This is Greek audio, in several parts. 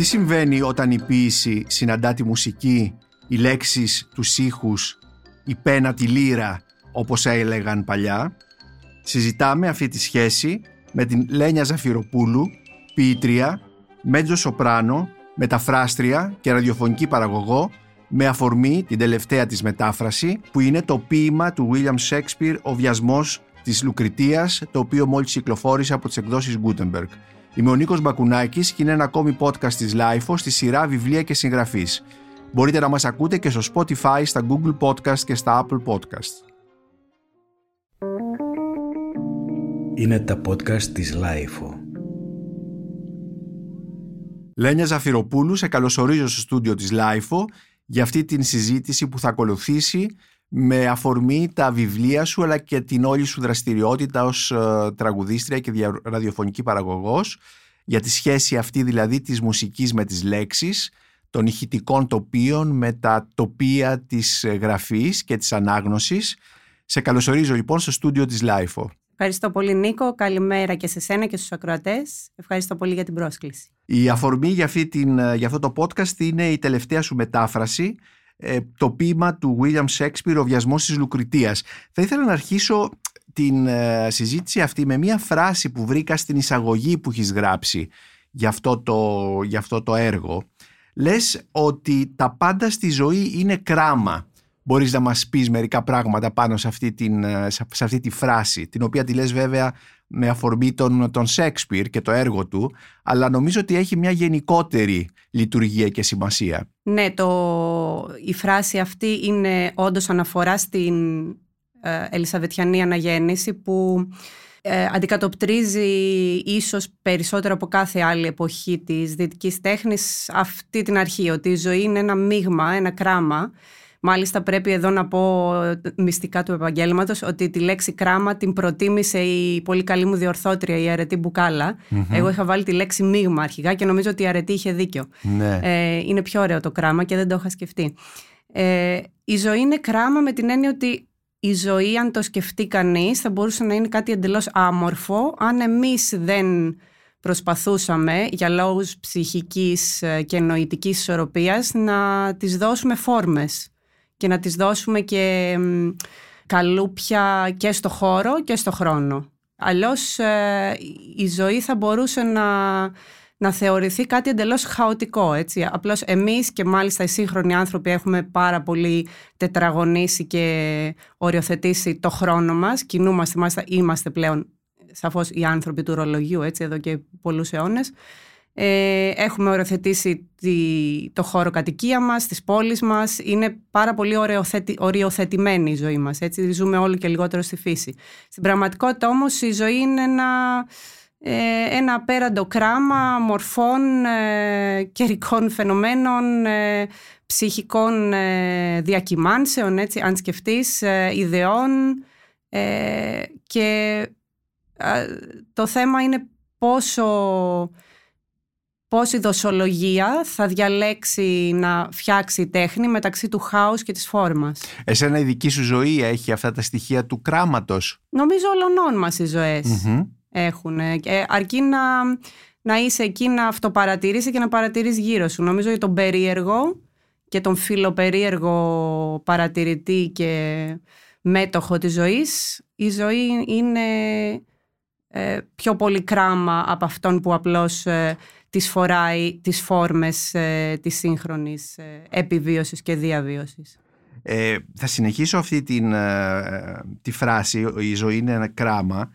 Τι συμβαίνει όταν η ποίηση συναντά τη μουσική, οι λέξεις, τους ήχους, η πένα, τη λύρα, όπως έλεγαν παλιά; Συζητάμε αυτή τη σχέση με την Λένια Ζαφυροπούλου, ποιήτρια, μέτζο σοπράνο, μεταφράστρια και ραδιοφωνική παραγωγό με αφορμή την τελευταία της μετάφραση που είναι το ποίημα του William Shakespeare «Ο βιασμός της Λουκριτίας» το οποίο μόλις κυκλοφόρησε από τις εκδόσεις Gutenberg. Είμαι ο Νίκος Μπακουνάκης και είναι ένα ακόμη podcast της LIFO στη σειρά βιβλία και συγγραφής. Μπορείτε να μας ακούτε και στο Spotify, στα Google Podcast και στα Apple Podcast. Είναι τα podcast της LIFO. Λένια Ζαφυροπούλου, σε καλωσορίζω στο στούντιο της LIFO για αυτή την συζήτηση που θα ακολουθήσει με αφορμή τα βιβλία σου αλλά και την όλη σου δραστηριότητα ως ε, τραγουδίστρια και ραδιοφωνική παραγωγός για τη σχέση αυτή δηλαδή της μουσικής με τις λέξεις των ηχητικών τοπίων με τα τοπία της γραφής και της ανάγνωσης. Σε καλωσορίζω λοιπόν στο στούντιο της LIFO. Ευχαριστώ πολύ Νίκο, καλημέρα και σε σένα και στους ακροατές. Ευχαριστώ πολύ για την πρόσκληση. Η αφορμή για, αυτή την, για αυτό το podcast είναι η τελευταία σου μετάφραση, ε, το ποίημα του William Shakespeare «Ο βιασμός της Λουκριτίας». Θα ήθελα να αρχίσω την ε, συζήτηση αυτή με μια φράση που βρήκα στην εισαγωγή που έχεις γράψει για αυτό το, για αυτό το έργο. Λες ότι τα πάντα στη ζωή είναι κράμα μπορείς να μας πεις μερικά πράγματα πάνω σε αυτή, την, ε, σε αυτή τη φράση, την οποία τη λες βέβαια με αφορμή τον, τον Σέξπιρ και το έργο του, αλλά νομίζω ότι έχει μια γενικότερη λειτουργία και σημασία. Ναι, το, η φράση αυτή είναι όντως αναφορά στην ε, Ελισαβετιανή αναγέννηση που ε, αντικατοπτρίζει ίσως περισσότερο από κάθε άλλη εποχή της δυτικής τέχνης αυτή την αρχή, ότι η ζωή είναι ένα μείγμα, ένα κράμα Μάλιστα πρέπει εδώ να πω μυστικά του επαγγέλματος ότι τη λέξη κράμα την προτίμησε η πολύ καλή μου διορθώτρια η αρετή Εγώ είχα βάλει τη λέξη μείγμα αρχικά και νομίζω ότι η αρετή είχε δίκιο. Ναι. Ε, είναι πιο ωραίο το κράμα και δεν το είχα σκεφτεί. Ε, η ζωή είναι κράμα με την έννοια ότι η ζωή αν το σκεφτεί κανείς θα μπορούσε να είναι κάτι εντελώς άμορφο αν εμείς δεν προσπαθούσαμε για λόγους ψυχικής και νοητικής ισορροπίας να τις δώσουμε φόρμες και να τις δώσουμε και καλούπια και στο χώρο και στο χρόνο. Αλλιώς ε, η ζωή θα μπορούσε να, να θεωρηθεί κάτι εντελώς χαοτικό. Έτσι. Απλώς εμείς και μάλιστα οι σύγχρονοι άνθρωποι έχουμε πάρα πολύ τετραγωνίσει και οριοθετήσει το χρόνο μας. Κινούμαστε, μάλιστα είμαστε πλέον σαφώς οι άνθρωποι του ρολογιού έτσι, εδώ και πολλούς αιώνες. Ε, έχουμε οριοθετήσει το χώρο κατοικία μας, τις πόλεις μας. Είναι πάρα πολύ οριοθετημένη η ζωή μας. Έτσι, ζούμε όλο και λιγότερο στη φύση. Στην πραγματικότητα όμως η ζωή είναι ένα, ε, ένα απέραντο κράμα μορφών, ε, καιρικών φαινομένων, ε, ψυχικών ε, διακυμάνσεων, έτσι, αν σκεφτείς, ιδεών και το θέμα είναι πόσο πώς η δοσολογία θα διαλέξει να φτιάξει τέχνη μεταξύ του χάους και της φόρμας. Εσένα η δική σου ζωή έχει αυτά τα στοιχεία του κράματος; Νομίζω όλων μας οι ζωές mm έχουν. αρκεί να, να είσαι εκεί να αυτοπαρατηρήσει και να παρατηρείς γύρω σου. Νομίζω για τον περίεργο και τον φιλοπερίεργο παρατηρητή και μέτοχο της ζωής, η ζωή είναι ε, πιο πολύ κράμα από αυτόν που απλώς ε, τις φοράει τις φόρμες ε, της σύγχρονης ε, επιβίωσης και διαβίωσης. Ε, θα συνεχίσω αυτή την, ε, τη φράση «η ζωή είναι ένα κράμα»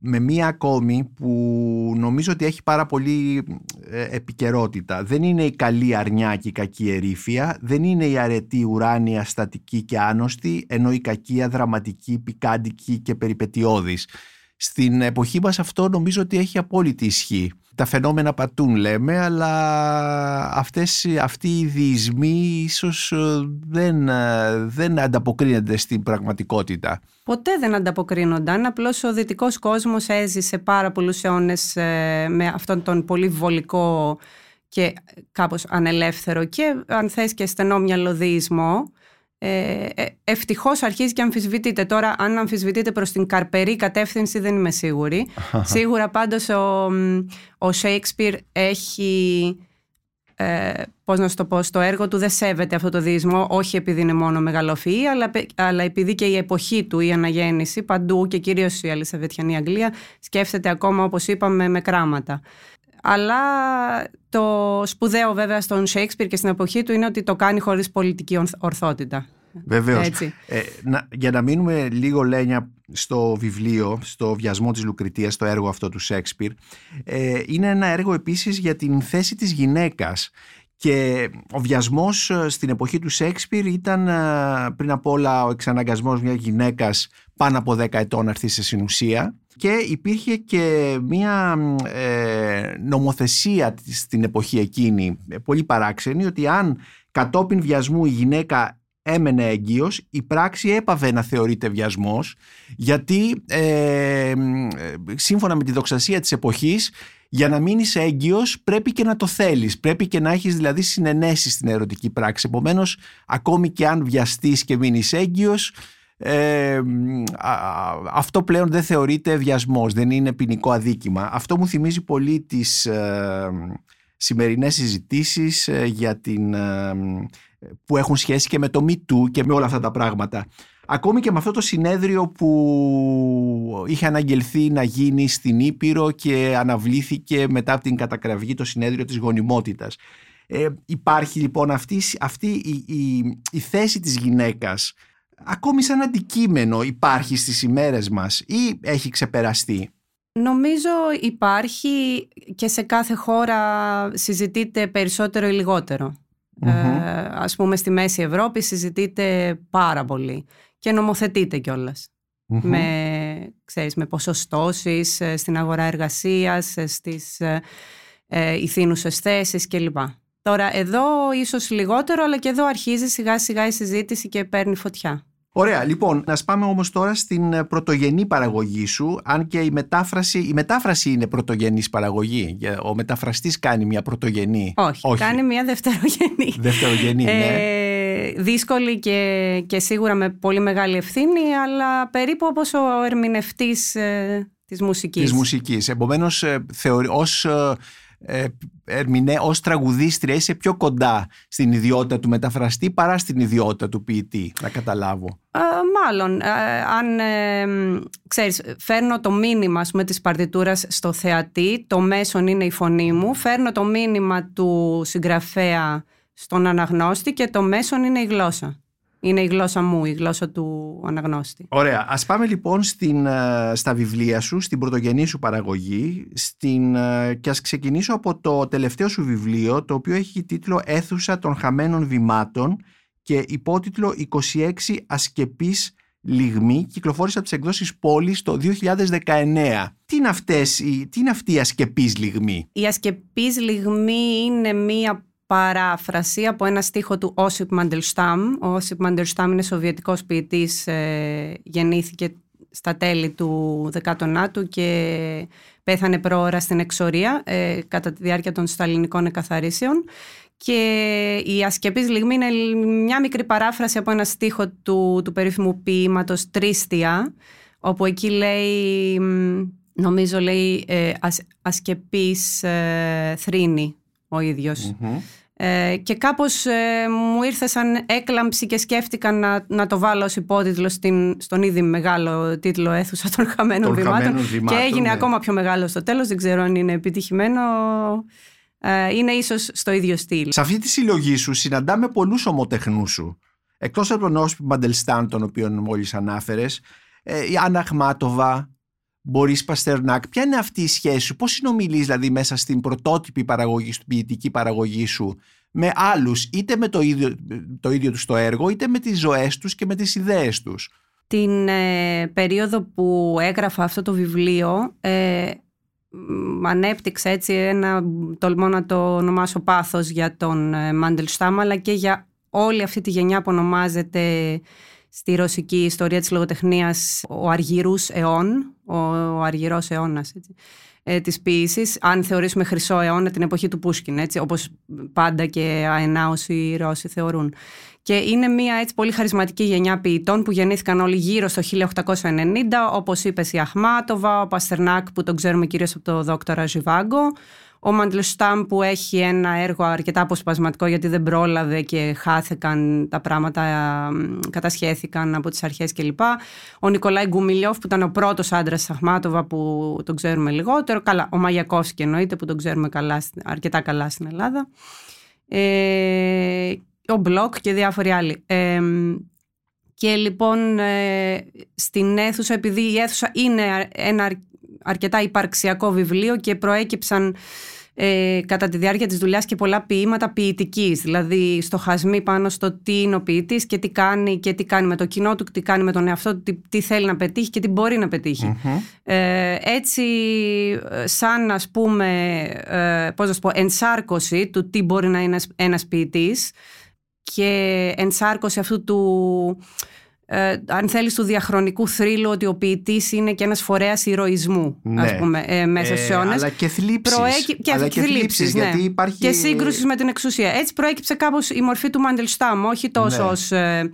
με μία ακόμη που νομίζω ότι έχει πάρα πολύ επικαιρότητα. Δεν είναι η καλή αρνιά και η κακή ερήφια, δεν είναι η αρετή ουράνια στατική και άnosτη, ενώ η κακία δραματική, πικάντικη και περιπετειώδης. Στην εποχή μας αυτό νομίζω ότι έχει απόλυτη ισχύ. Τα φαινόμενα πατούν λέμε, αλλά αυτές, αυτοί οι διεισμοί ίσως ε, δεν, ε, δεν ανταποκρίνονται στην πραγματικότητα. Ποτέ δεν ανταποκρίνονταν, απλώς ο δυτικός κόσμος έζησε πάρα πολλούς αιώνες ε, με αυτόν τον πολύ βολικό και κάπως ανελεύθερο και αν θες και στενό μυαλωδισμό ε, ε, ευτυχώς αρχίζει και αμφισβητείται. Τώρα, αν αμφισβητείται προς την καρπερή κατεύθυνση, δεν είμαι σίγουρη. Σίγουρα πάντως ο, ο Shakespeare έχει ε, πώς να σου το πω, στο έργο του δεν σέβεται αυτό το διεισμό, όχι επειδή είναι μόνο μεγαλοφυή, αλλά, αλλά επειδή και η εποχή του, η αναγέννηση, παντού και κυρίως η Αλισαβετιανή Αγγλία, σκέφτεται ακόμα, όπως είπαμε, με κράματα. Αλλά το σπουδαίο βέβαια στον Σέξπιρ και στην εποχή του είναι ότι το κάνει χωρίς πολιτική ορθότητα. Βεβαίως. Ε, για να μείνουμε λίγο Λένια στο βιβλίο, στο βιασμό της Λουκριτίας, στο έργο αυτό του Σέξπιρ, ε, είναι ένα έργο επίσης για την θέση της γυναίκας και ο βιασμός ε, στην εποχή του Σέξπιρ ήταν ε, πριν απ' όλα ο εξαναγκασμός μιας γυναίκας πάνω από 10 ετών να έρθει σε συνουσία και υπήρχε και μια ε, νομοθεσία στην εποχή εκείνη πολύ παράξενη ότι αν κατόπιν βιασμού η γυναίκα έμενε έγκυος, η πράξη έπαβε να θεωρείται βιασμός γιατί ε, σύμφωνα με τη δοξασία της εποχής για να μείνεις έγκυος πρέπει και να το θέλεις, πρέπει και να έχεις δηλαδή συνενέσεις στην ερωτική πράξη. Επομένως, ακόμη και αν βιαστείς και μείνεις έγκυος, ε, αυτό πλέον δεν θεωρείται βιασμός, δεν είναι ποινικό αδίκημα. Αυτό μου θυμίζει πολύ τις ε, σημερινές συζητήσεις ε, για την ε, που έχουν σχέση και με το Me Too και με όλα αυτά τα πράγματα. Ακόμη και με αυτό το συνέδριο που είχε αναγγελθεί να γίνει στην Ήπειρο και αναβλήθηκε μετά από την κατακραυγή το συνέδριο της γονιμότητας. Ε, υπάρχει λοιπόν αυτή, αυτή η, η, η θέση της γυναίκας ακόμη σαν αντικείμενο υπάρχει στις ημέρες μας ή έχει ξεπεραστεί; Νομίζω υπάρχει και σε κάθε χώρα συζητείται περισσότερο ή λιγότερο. Mm-hmm. ας πούμε στη Μέση Ευρώπη συζητείται πάρα πολύ και νομοθετείται Με, ξέρεις, με ποσοστώσεις ε, στην αγορά εργασίας, ε, στις ε, ε, ηθήνουσες θέσεις κλπ. Τώρα εδώ ίσως λιγότερο, αλλά και εδώ αρχίζει σιγά σιγά η συζήτηση και παίρνει φωτιά. Ωραία, λοιπόν, να πάμε όμως τώρα στην ε, πρωτογενή παραγωγή σου, αν και η μετάφραση, η μετάφραση είναι πρωτογενής παραγωγή, ο μεταφραστής κάνει μια πρωτογενή. Όχι, κάνει μια δευτερογενή. Δευτερογενή, ναι. Ε, δύσκολη και, και σίγουρα με πολύ μεγάλη ευθύνη, αλλά περίπου όπως ο ερμηνευτής ε, της μουσικής. Της μουσικής. Επομένως, ε, θεωρεί, ως ε, ερμηνε, ως τραγουδίστρια είσαι πιο κοντά στην ιδιότητα του μεταφραστή παρά στην ιδιότητα του ποιητή, να καταλάβω. Ε, μάλλον, ε, αν ε, ξέρεις, φέρνω το μήνυμα με της παρτιτούρας στο θεατή, το μέσον είναι η φωνή μου, φέρνω το μήνυμα του συγγραφέα στον αναγνώστη και το μέσον είναι η γλώσσα. Είναι η γλώσσα μου, η γλώσσα του αναγνώστη. Ωραία. Ας πάμε λοιπόν στην, ε, στα βιβλία σου, στην πρωτογενή σου παραγωγή στην, ε, και ας ξεκινήσω από το τελευταίο σου βιβλίο, το οποίο έχει τίτλο «Έθουσα των χαμένων βημάτων» και υπότιτλο «26 ασκεπής λιγμή» κυκλοφόρησε από τις εκδόσεις Πόλης το 2019. Τι είναι, αυτές, τι είναι αυτή η ασκεπής λιγμή; Η ασκεπής λιγμή είναι μία παράφραση από ένα στίχο του Όσιπ Μαντελστάμ. Ο Όσιπ Μαντελστάμ είναι σοβιετικός ποιητής, ε, γεννήθηκε στα τέλη του 19ου και πέθανε πρόωρα στην εξορία ε, κατά τη διάρκεια των σταλινικών εκαθαρίσεων και η ασκεπής λιγμή είναι μια μικρή παράφραση από ένα στίχο του, του περίφημου ποίηματος Τρίστια όπου εκεί λέει, νομίζω λέει ε, ασκεπής ε, θρήνη ο ίδιος. Ε, και κάπως ε, μου ήρθε σαν έκλαμψη και σκέφτηκα να, να το βάλω ως υπότιτλο στην, στον ήδη μεγάλο τίτλο «Έθουσα των χαμένων βημάτων» και έγινε ναι. ακόμα πιο μεγάλο στο τέλος, δεν ξέρω αν είναι επιτυχημένο. Ε, είναι ίσως στο ίδιο στυλ. Σε αυτή τη συλλογή σου συναντάμε πολλούς ομοτεχνούς σου. Εκτός από τον Όσπι Μαντελστάν, τον οποίο μόλις ανάφερες, η Άννα Χμάτοβα, Μπορείς Παστερνάκ, ποια είναι αυτή η σχέση σου, πώς συνομιλείς δηλαδή μέσα στην πρωτότυπη παραγωγή στην ποιητική παραγωγή σου με άλλους, είτε με το ίδιο, το ίδιο τους το έργο, είτε με τις ζωές τους και με τις ιδέες τους; Την ε, περίοδο που έγραφα αυτό το βιβλίο, ε, ανέπτυξα έτσι ένα, τολμώ να το ονομάσω πάθος για τον ε, Μάντελστάμ, αλλά και για όλη αυτή τη γενιά που ονομάζεται στη ρωσική ιστορία της λογοτεχνίας ο αργυρούς αιών, ο, ο αργυρός αιώνας έτσι, ε, της ποίησης, αν θεωρήσουμε χρυσό αιώνα την εποχή του Πούσκιν, έτσι, όπως πάντα και αενάως οι Ρώσοι θεωρούν. Και είναι μια έτσι πολύ χαρισματική γενιά ποιητών που γεννήθηκαν όλοι γύρω στο 1890, όπως είπε η Αχμάτοβα, ο Παστερνάκ που τον ξέρουμε κυρίως από το δόκτωρα Ζιβάγκο, Ο Μαντλστάμ που έχει ένα έργο αρκετά αποσπασματικό γιατί δεν πρόλαβε και χάθηκαν τα πράγματα, κατασχέθηκαν από τις αρχές κλπ. Ο Νικολάη Γκουμιλιόφ που ήταν ο πρώτος άντρας της Αχμάτοβα που τον ξέρουμε λιγότερο. Καλά, ο Μαγιακόφσκι εννοείται που τον ξέρουμε καλά, αρκετά καλά στην Ελλάδα. Ε, ο Μπλοκ και διάφοροι άλλοι. Ε, και λοιπόν ε, στην αίθουσα, επειδή η αίθουσα είναι ένα αρκετά υπαρξιακό βιβλίο και προέκυψαν ε, κατά τη διάρκεια της δουλειάς και πολλά ποίηματα ποιητικής, δηλαδή στοχασμοί πάνω στο τι είναι ο ποιητής και τι κάνει και τι κάνει με το κοινό του, τι κάνει με τον εαυτό του, τι, τι θέλει να πετύχει και τι μπορεί να πετυχει Ε, έτσι, σαν ας πούμε, ε, πώς να πω, ενσάρκωση του τι μπορεί να είναι ένας ποιητής και ενσάρκωση αυτού του ε, αν θέλεις του διαχρονικού θρύλου ότι ο ποιητής είναι και ένας φορέας ηρωισμού ναι. ας πούμε, ε, μέσα στους αιώνες. Αλλά και θλίψεις. και, αλλά και θλίψεις, ναι. γιατί υπάρχει... Και σύγκρουση με την εξουσία. Έτσι προέκυψε κάπως η μορφή του Μάντελστάμ, όχι τόσο ναι. ως ε,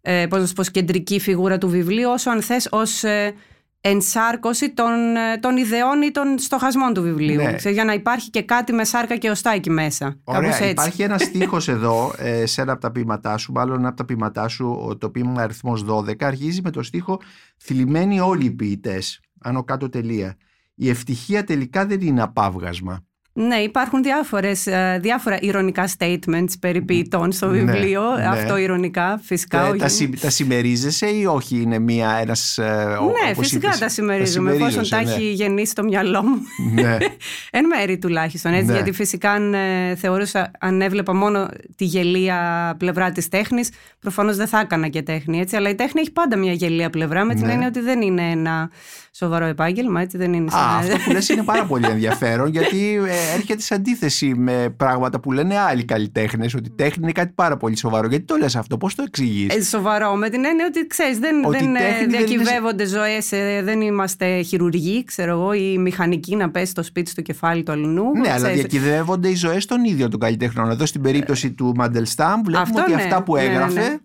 ε, πώς πω, κεντρική φιγούρα του βιβλίου, όσο αν θες ως ε, ενσάρκωση των, ε, των ιδεών ή των στοχασμών του βιβλίου. Ναι. για να υπάρχει και κάτι με σάρκα και οστά εκεί μέσα. Ωραία, έτσι. υπάρχει ένας στίχος εδώ ε, σε ένα από τα ποίηματά σου, μάλλον ένα από τα ποίηματά σου, το ποίημα αριθμός 12, αρχίζει με το στίχο «Θλιμμένοι όλοι οι ποιητές», άνω κάτω τελεία. Η ευτυχία τελικά δεν είναι απάβγασμα. Ναι, υπάρχουν διάφορες, ε, διάφορα ηρωνικά statements περί ποιητών στο ναι, βιβλίο. Ναι, Αυτό ηρωνικά, φυσικά. Τα, τα, τα συμμερίζεσαι ή όχι είναι μία, ένας... Ε, ναι, φυσικά τα συμμερίζομαι, εφόσον τα ναι. έχει γεννήσει το μυαλό μου. Ναι. Εν μέρη τουλάχιστον, έτσι, ναι. γιατί φυσικά αν ε, θεωρούσα, αν έβλεπα μόνο τη γελία πλευρά της τέχνης, προφανώς δεν θα έκανα και τέχνη, έτσι, αλλά η τέχνη έχει πάντα μια γελία πλευρά, με την ναι. έννοια ότι δεν είναι ένα σοβαρό επάγγελμα, έτσι δεν είναι. Α, αυτό που λες είναι πάρα πολύ ενδιαφέρον, γιατί ε, έρχεται σε αντίθεση με πράγματα που λένε άλλοι καλλιτέχνες, ότι η τέχνη είναι κάτι πάρα πολύ σοβαρό. Γιατί το λες αυτό, πώς το εξηγείς; Ε, σοβαρό, με την έννοια ότι ξέρεις, δεν, δεν ε, διακυβεύονται είναι... ζωές, ε, δεν είμαστε χειρουργοί, ξέρω εγώ, ή μηχανικοί να πέσει το σπίτι στο κεφάλι του αλλού. Ναι, αλλά διακυβεύονται οι ζωές των ίδιων των καλλιτέχνων. Εδώ στην περίπτωση του Μαντελστάμ βλέπουμε ότι ναι, αυτά που ναι, ναι, έγραφε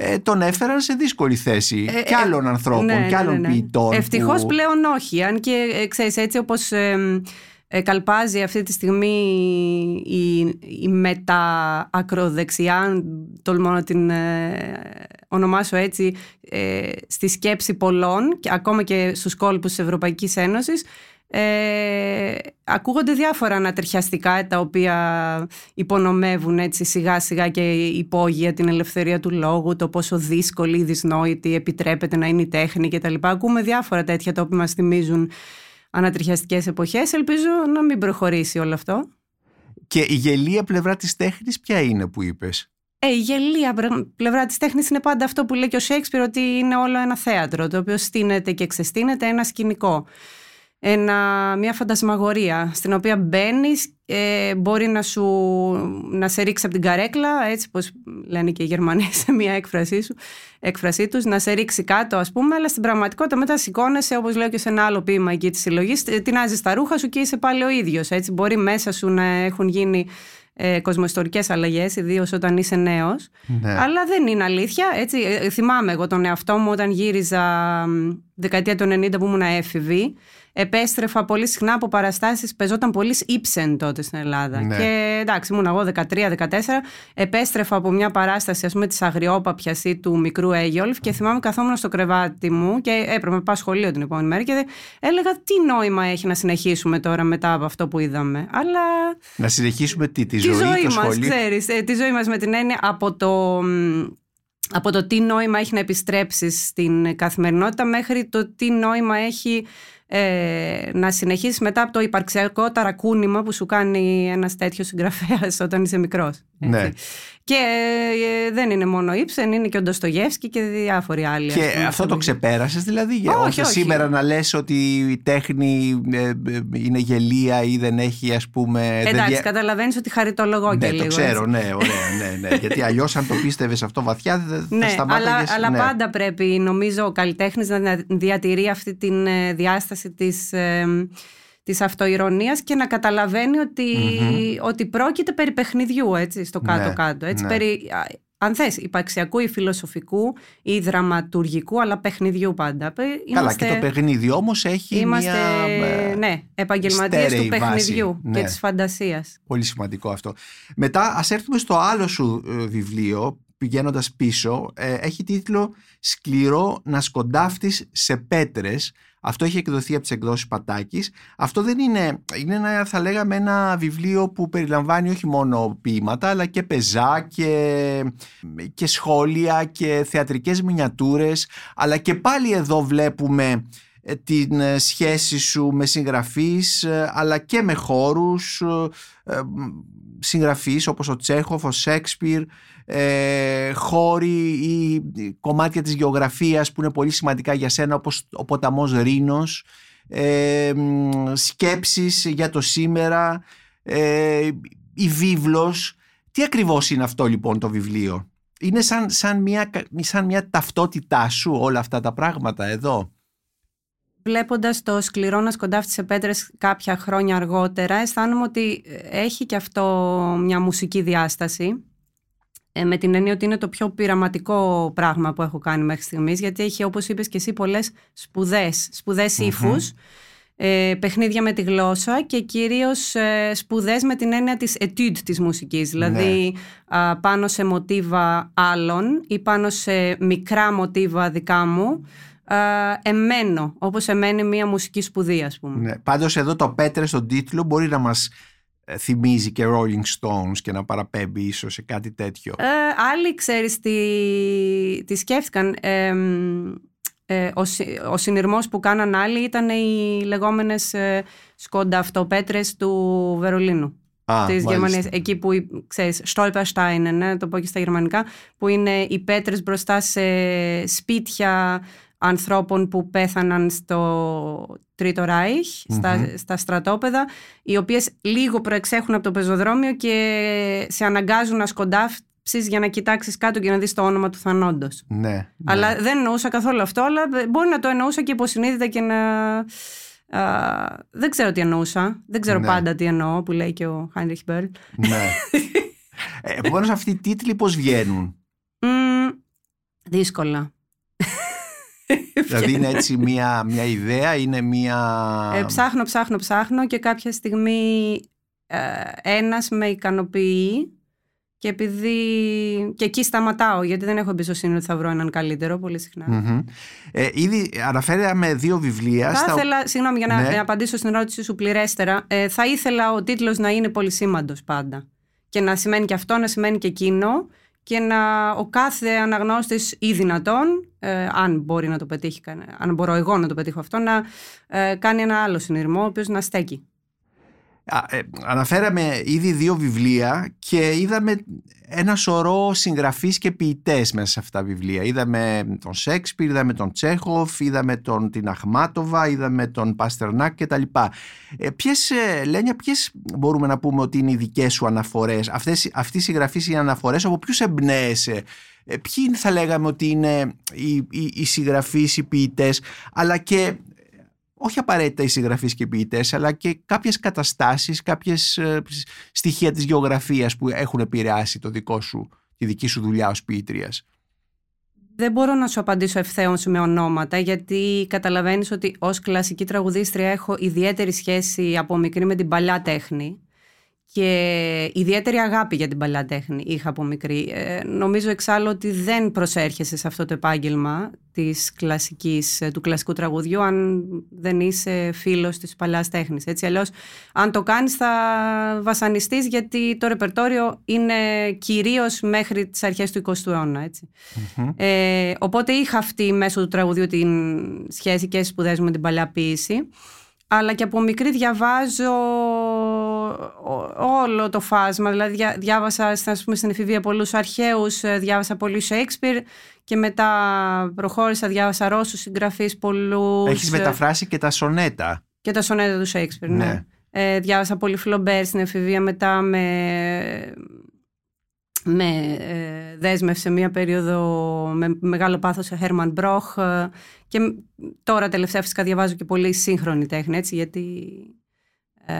ε, τον έφεραν σε δύσκολη θέση ε, και άλλων ανθρώπων ναι, και άλλων ναι, ναι. ποιητών. Ευτυχώς πλέον όχι, αν και ε, ξέρεις έτσι όπως ε, καλπάζει αυτή τη στιγμή η, η μετα-ακροδεξιά, τολμώ να την ονομάσω έτσι, στη σκέψη πολλών, και ακόμα και στους κόλπους της Ευρωπαϊκής Ένωσης, ε, ακούγονται διάφορα ανατριχιαστικά τα οποία υπονομεύουν έτσι σιγά σιγά και υπόγεια την ελευθερία του λόγου, το πόσο δύσκολη ή δυσνόητη επιτρέπεται να είναι η τέχνη κτλ. Ακούμε διάφορα τέτοια τα οποία μας θυμίζουν ανατριχιαστικές εποχές. Ελπίζω να μην προχωρήσει όλο αυτό. Και η γελία πλευρά της τέχνης ποια είναι που είπες; Ε, η γελία πλευρά της τέχνης είναι πάντα αυτό που λέει και ο Σέξπιρ ότι είναι όλο ένα θέατρο το οποίο στείνεται και ξεστείνεται ένα σκηνικό ένα, μια φαντασμαγορία στην οποία μπαίνεις, ε, μπορεί να, σου, να σε ρίξει από την καρέκλα, έτσι πως λένε και οι Γερμανοί σε μια έκφρασή, σου, έκφρασή τους, να σε ρίξει κάτω ας πούμε, αλλά στην πραγματικότητα μετά σηκώνεσαι, όπως λέω και σε ένα άλλο ποίημα εκεί της συλλογής, τεινάζεις τα ρούχα σου και είσαι πάλι ο ίδιος, έτσι μπορεί μέσα σου να έχουν γίνει ε, κοσμοϊστορικές αλλαγές, ιδίως όταν είσαι νέος. Ναι. Αλλά δεν είναι αλήθεια. Έτσι. Ε, θυμάμαι εγώ τον εαυτό μου όταν γύριζα δεκαετία του 90 που ήμουν έφηβη επέστρεφα πολύ συχνά από παραστάσεις. Πεζόταν πολύ ύψεν τότε στην Ελλάδα. Ναι. Και εντάξει, ήμουν εγώ 13-14. Επέστρεφα από μια παράσταση, ας πούμε, της Αγριόπαπια ή του μικρού Έγιολφ και θυμάμαι καθόμουν στο κρεβάτι μου και έπρεπε να πάω σχολείο την επόμενη μέρα και έλεγα τι νόημα έχει να συνεχίσουμε τώρα μετά από αυτό που είδαμε. Αλλά. Να συνεχίσουμε τι, τη, ζωή, ζωή μας, ξέρεις. Ε, τη ζωή μας με την έννοια από το από το τι νόημα έχει να επιστρέψεις στην καθημερινότητα μέχρι το τι νόημα έχει ε, να συνεχίσεις μετά από το υπαρξιακό ταρακούνημα που σου κάνει ένας τέτοιος συγγραφέας όταν είσαι μικρός. Ναι. Και ε, δεν είναι μόνο Ήψεν, είναι και ο Ντοστογεύσκη και διάφοροι άλλοι. Και αυτό το ξεπέρασες δηλαδή, όχι, όχι, σήμερα να λες ότι η τέχνη ε, είναι γελία ή δεν έχει ας πούμε... Εντάξει, δεν... καταλαβαίνεις ότι χαριτολογώ ναι, και λίγο. το ξέρω, ναι, ωραία, ναι, ναι. Γιατί αλλιώς αν το πίστευες αυτό βαθιά θα ναι, σταμάταγες. Αλλά, αλλά ναι. πάντα πρέπει νομίζω ο καλλιτέχνης να διατηρεί αυτή τη ε, διάσταση της της αυτοειρωνίας και να καταλαβαίνει ότι, ότι πρόκειται περί παιχνιδιού έτσι, στο ναι, κάτω-κάτω. Έτσι, ναι. περί αν θες, υπαρξιακού ή φιλοσοφικού ή δραματουργικού, αλλά παιχνιδιού πάντα. Καλά, και το παιχνίδι όμως έχει είμαστε, μια... Ε, ναι, επαγγελματίες του παιχνιδιού βάση. και Ναι. της φαντασίας. Πολύ σημαντικό αυτό. Μετά ας έρθουμε στο άλλο σου ε, βιβλίο, πηγαίνοντας πίσω. Ε, έχει τίτλο «Σκληρό να σκοντάφτεις σε πέτρες». Αυτό έχει εκδοθεί από τις εκδόσεις Πατάκης. Αυτό δεν είναι, είναι ένα, θα λέγαμε ένα βιβλίο που περιλαμβάνει όχι μόνο ποίηματα αλλά και πεζά και, και σχόλια και θεατρικές μινιατούρες αλλά και πάλι εδώ βλέπουμε ε, την ε, σχέση σου με συγγραφείς ε, αλλά και με χώρους ε, ε, συγγραφείς όπως ο Τσέχοφ, ο Σέξπιρ ε, χώροι ή κομμάτια της γεωγραφίας που είναι πολύ σημαντικά για σένα όπως ο ποταμός Ρήνος ε, μ, σκέψεις για το σήμερα ε, η βίβλος τι ακριβώς είναι αυτό λοιπόν το βιβλίο; Είναι σαν, σαν, μια, σαν μια ταυτότητά σου όλα αυτά τα πράγματα εδώ; Βλέποντας το σκληρό να σκοντάφτει σε πέτρες κάποια χρόνια αργότερα, αισθάνομαι ότι έχει και αυτό μια μουσική διάσταση. Ε, με την έννοια ότι είναι το πιο πειραματικό πράγμα που έχω κάνει μέχρι στιγμής, γιατί έχει, όπως είπες και εσύ, πολλές σπουδές, σπουδές ύφους, ε, παιχνίδια με τη γλώσσα και κυρίως ε, σπουδές με την έννοια της etude της μουσικής, δηλαδή α, πάνω σε μοτίβα άλλων ή πάνω σε μικρά μοτίβα δικά μου, α, εμένω, όπως εμένει μια μουσική σπουδή ας πούμε. Ναι. Πάντως εδώ το πέτρε στον τίτλο μπορεί να μας ε, θυμίζει και Rolling Stones και να παραπέμπει ίσως σε κάτι τέτοιο. Ε, άλλοι, ξέρεις, τι, τι σκέφτηκαν. Ε, ε, ο, συ- ο συνειρμός που κάναν άλλοι ήταν οι λεγόμενες ε, σκονταυτοπέτρες του Βερολίνου. Α, της μάλιστα. Γερμανίας, εκεί που, ξέρεις, Stolpersteine, ναι, το πω και στα γερμανικά, που είναι οι πέτρες μπροστά σε σπίτια ανθρώπων που πέθαναν στο Τρίτο Ράιχ, στα, στα στρατόπεδα, οι οποίες λίγο προεξέχουν από το πεζοδρόμιο και σε αναγκάζουν να σκοντάψεις για να κοιτάξεις κάτω και να δεις το όνομα του θανόντος. Ναι, ναι. Αλλά δεν εννοούσα καθόλου αυτό, αλλά μπορεί να το εννοούσα και υποσυνείδητα και να... Α, δεν ξέρω τι εννοούσα. Δεν ξέρω Ναι. πάντα τι εννοώ, που λέει και ο Χάινριχ Μπέρλ. ναι. ε, Επομένως αυτοί οι τίτλοι πώς βγαίνουν; Μμμ, δύσκολα. Δηλαδή είναι έτσι μια, μια ιδέα, είναι μια... Ε, ψάχνω, ψάχνω, ψάχνω και κάποια στιγμή ε, ένας με ικανοποιεί και επειδή και εκεί σταματάω γιατί δεν έχω εμπιστοσύνη ότι θα βρω έναν καλύτερο πολύ συχνά. Μμμ. Ε, ήδη αναφέραμε δύο βιβλία. Θα στα- ήθελα, συγγνώμη για να Ναι. ε, απαντήσω στην ερώτηση σου πληρέστερα, ε, θα ήθελα ο τίτλος να είναι πολυσήμαντος πάντα. Και να σημαίνει και αυτό, να σημαίνει και εκείνο και να ο κάθε αναγνώστης ή δυνατόν, ε, αν μπορεί να το πετύχει, κανέ- αν μπορώ εγώ να το πετύχω αυτό, να ε, κάνει ένα άλλο συνειρμό, ο οποίος να στέκει. Α, ε, αναφέραμε ήδη δύο βιβλία και είδαμε ένα σωρό συγγραφείς και ποιητές μέσα σε αυτά τα βιβλία. Είδαμε τον Σέξπιρ, είδαμε τον Τσέχοφ, είδαμε τον την Αχμάτοβα, είδαμε τον Παστερνάκ κτλ. Ε, ποιες, ε, Λένια, ποιες μπορούμε να πούμε ότι είναι οι δικές σου αναφορές, αυτές, αυτοί οι συγγραφείς οι αναφορές, από ποιους εμπνέεσαι, ε, ποιοι θα λέγαμε ότι είναι οι, οι, οι συγγραφείς, οι ποιητές, αλλά και όχι απαραίτητα οι συγγραφείς και οι ποιητές, αλλά και κάποιες καταστάσεις, κάποιες ε, στοιχεία της γεωγραφίας που έχουν επηρεάσει το δικό σου, τη δική σου δουλειά ως ποιήτριας. Δεν μπορώ να σου απαντήσω ευθέως με ονόματα γιατί καταλαβαίνεις ότι ως κλασική τραγουδίστρια έχω ιδιαίτερη σχέση από μικρή με την παλιά τέχνη και ιδιαίτερη αγάπη για την παλιά τέχνη είχα από μικρή. Ε, νομίζω εξάλλου ότι δεν προσέρχεσαι σε αυτό το επάγγελμα της κλασικής, ε, του κλασικού τραγουδιού αν δεν είσαι φίλος της παλιάς τέχνης. Έτσι, αλλιώς αν το κάνεις θα βασανιστείς γιατί το ρεπερτόριο είναι κυρίως μέχρι τις αρχές του 20ου αιώνα. Έτσι. Ε, οπότε είχα αυτή μέσω του τραγουδιού την σχέση και στις σπουδές μου με την παλιά ποίηση. Αλλά και από μικρή διαβάζω ό- όλο το φάσμα. Δηλαδή διά- διάβασα ας πούμε, στην εφηβεία πολλούς αρχαίους, ε, διάβασα πολύ Shakespeare και μετά προχώρησα, διάβασα Ρώσους συγγραφείς πολλούς. Έχεις ε, μεταφράσει και τα σονέτα. και τα σονέτα του Shakespeare, ναι. Ναι. Ε, διάβασα πολύ Φλομπέρ στην εφηβεία, μετά με, με ε, δέσμευσε μία περίοδο με μεγάλο πάθος σε Herman Broch ε, και μ- τώρα τελευταία φυσικά διαβάζω και πολύ σύγχρονη τέχνη, έτσι, γιατί ε,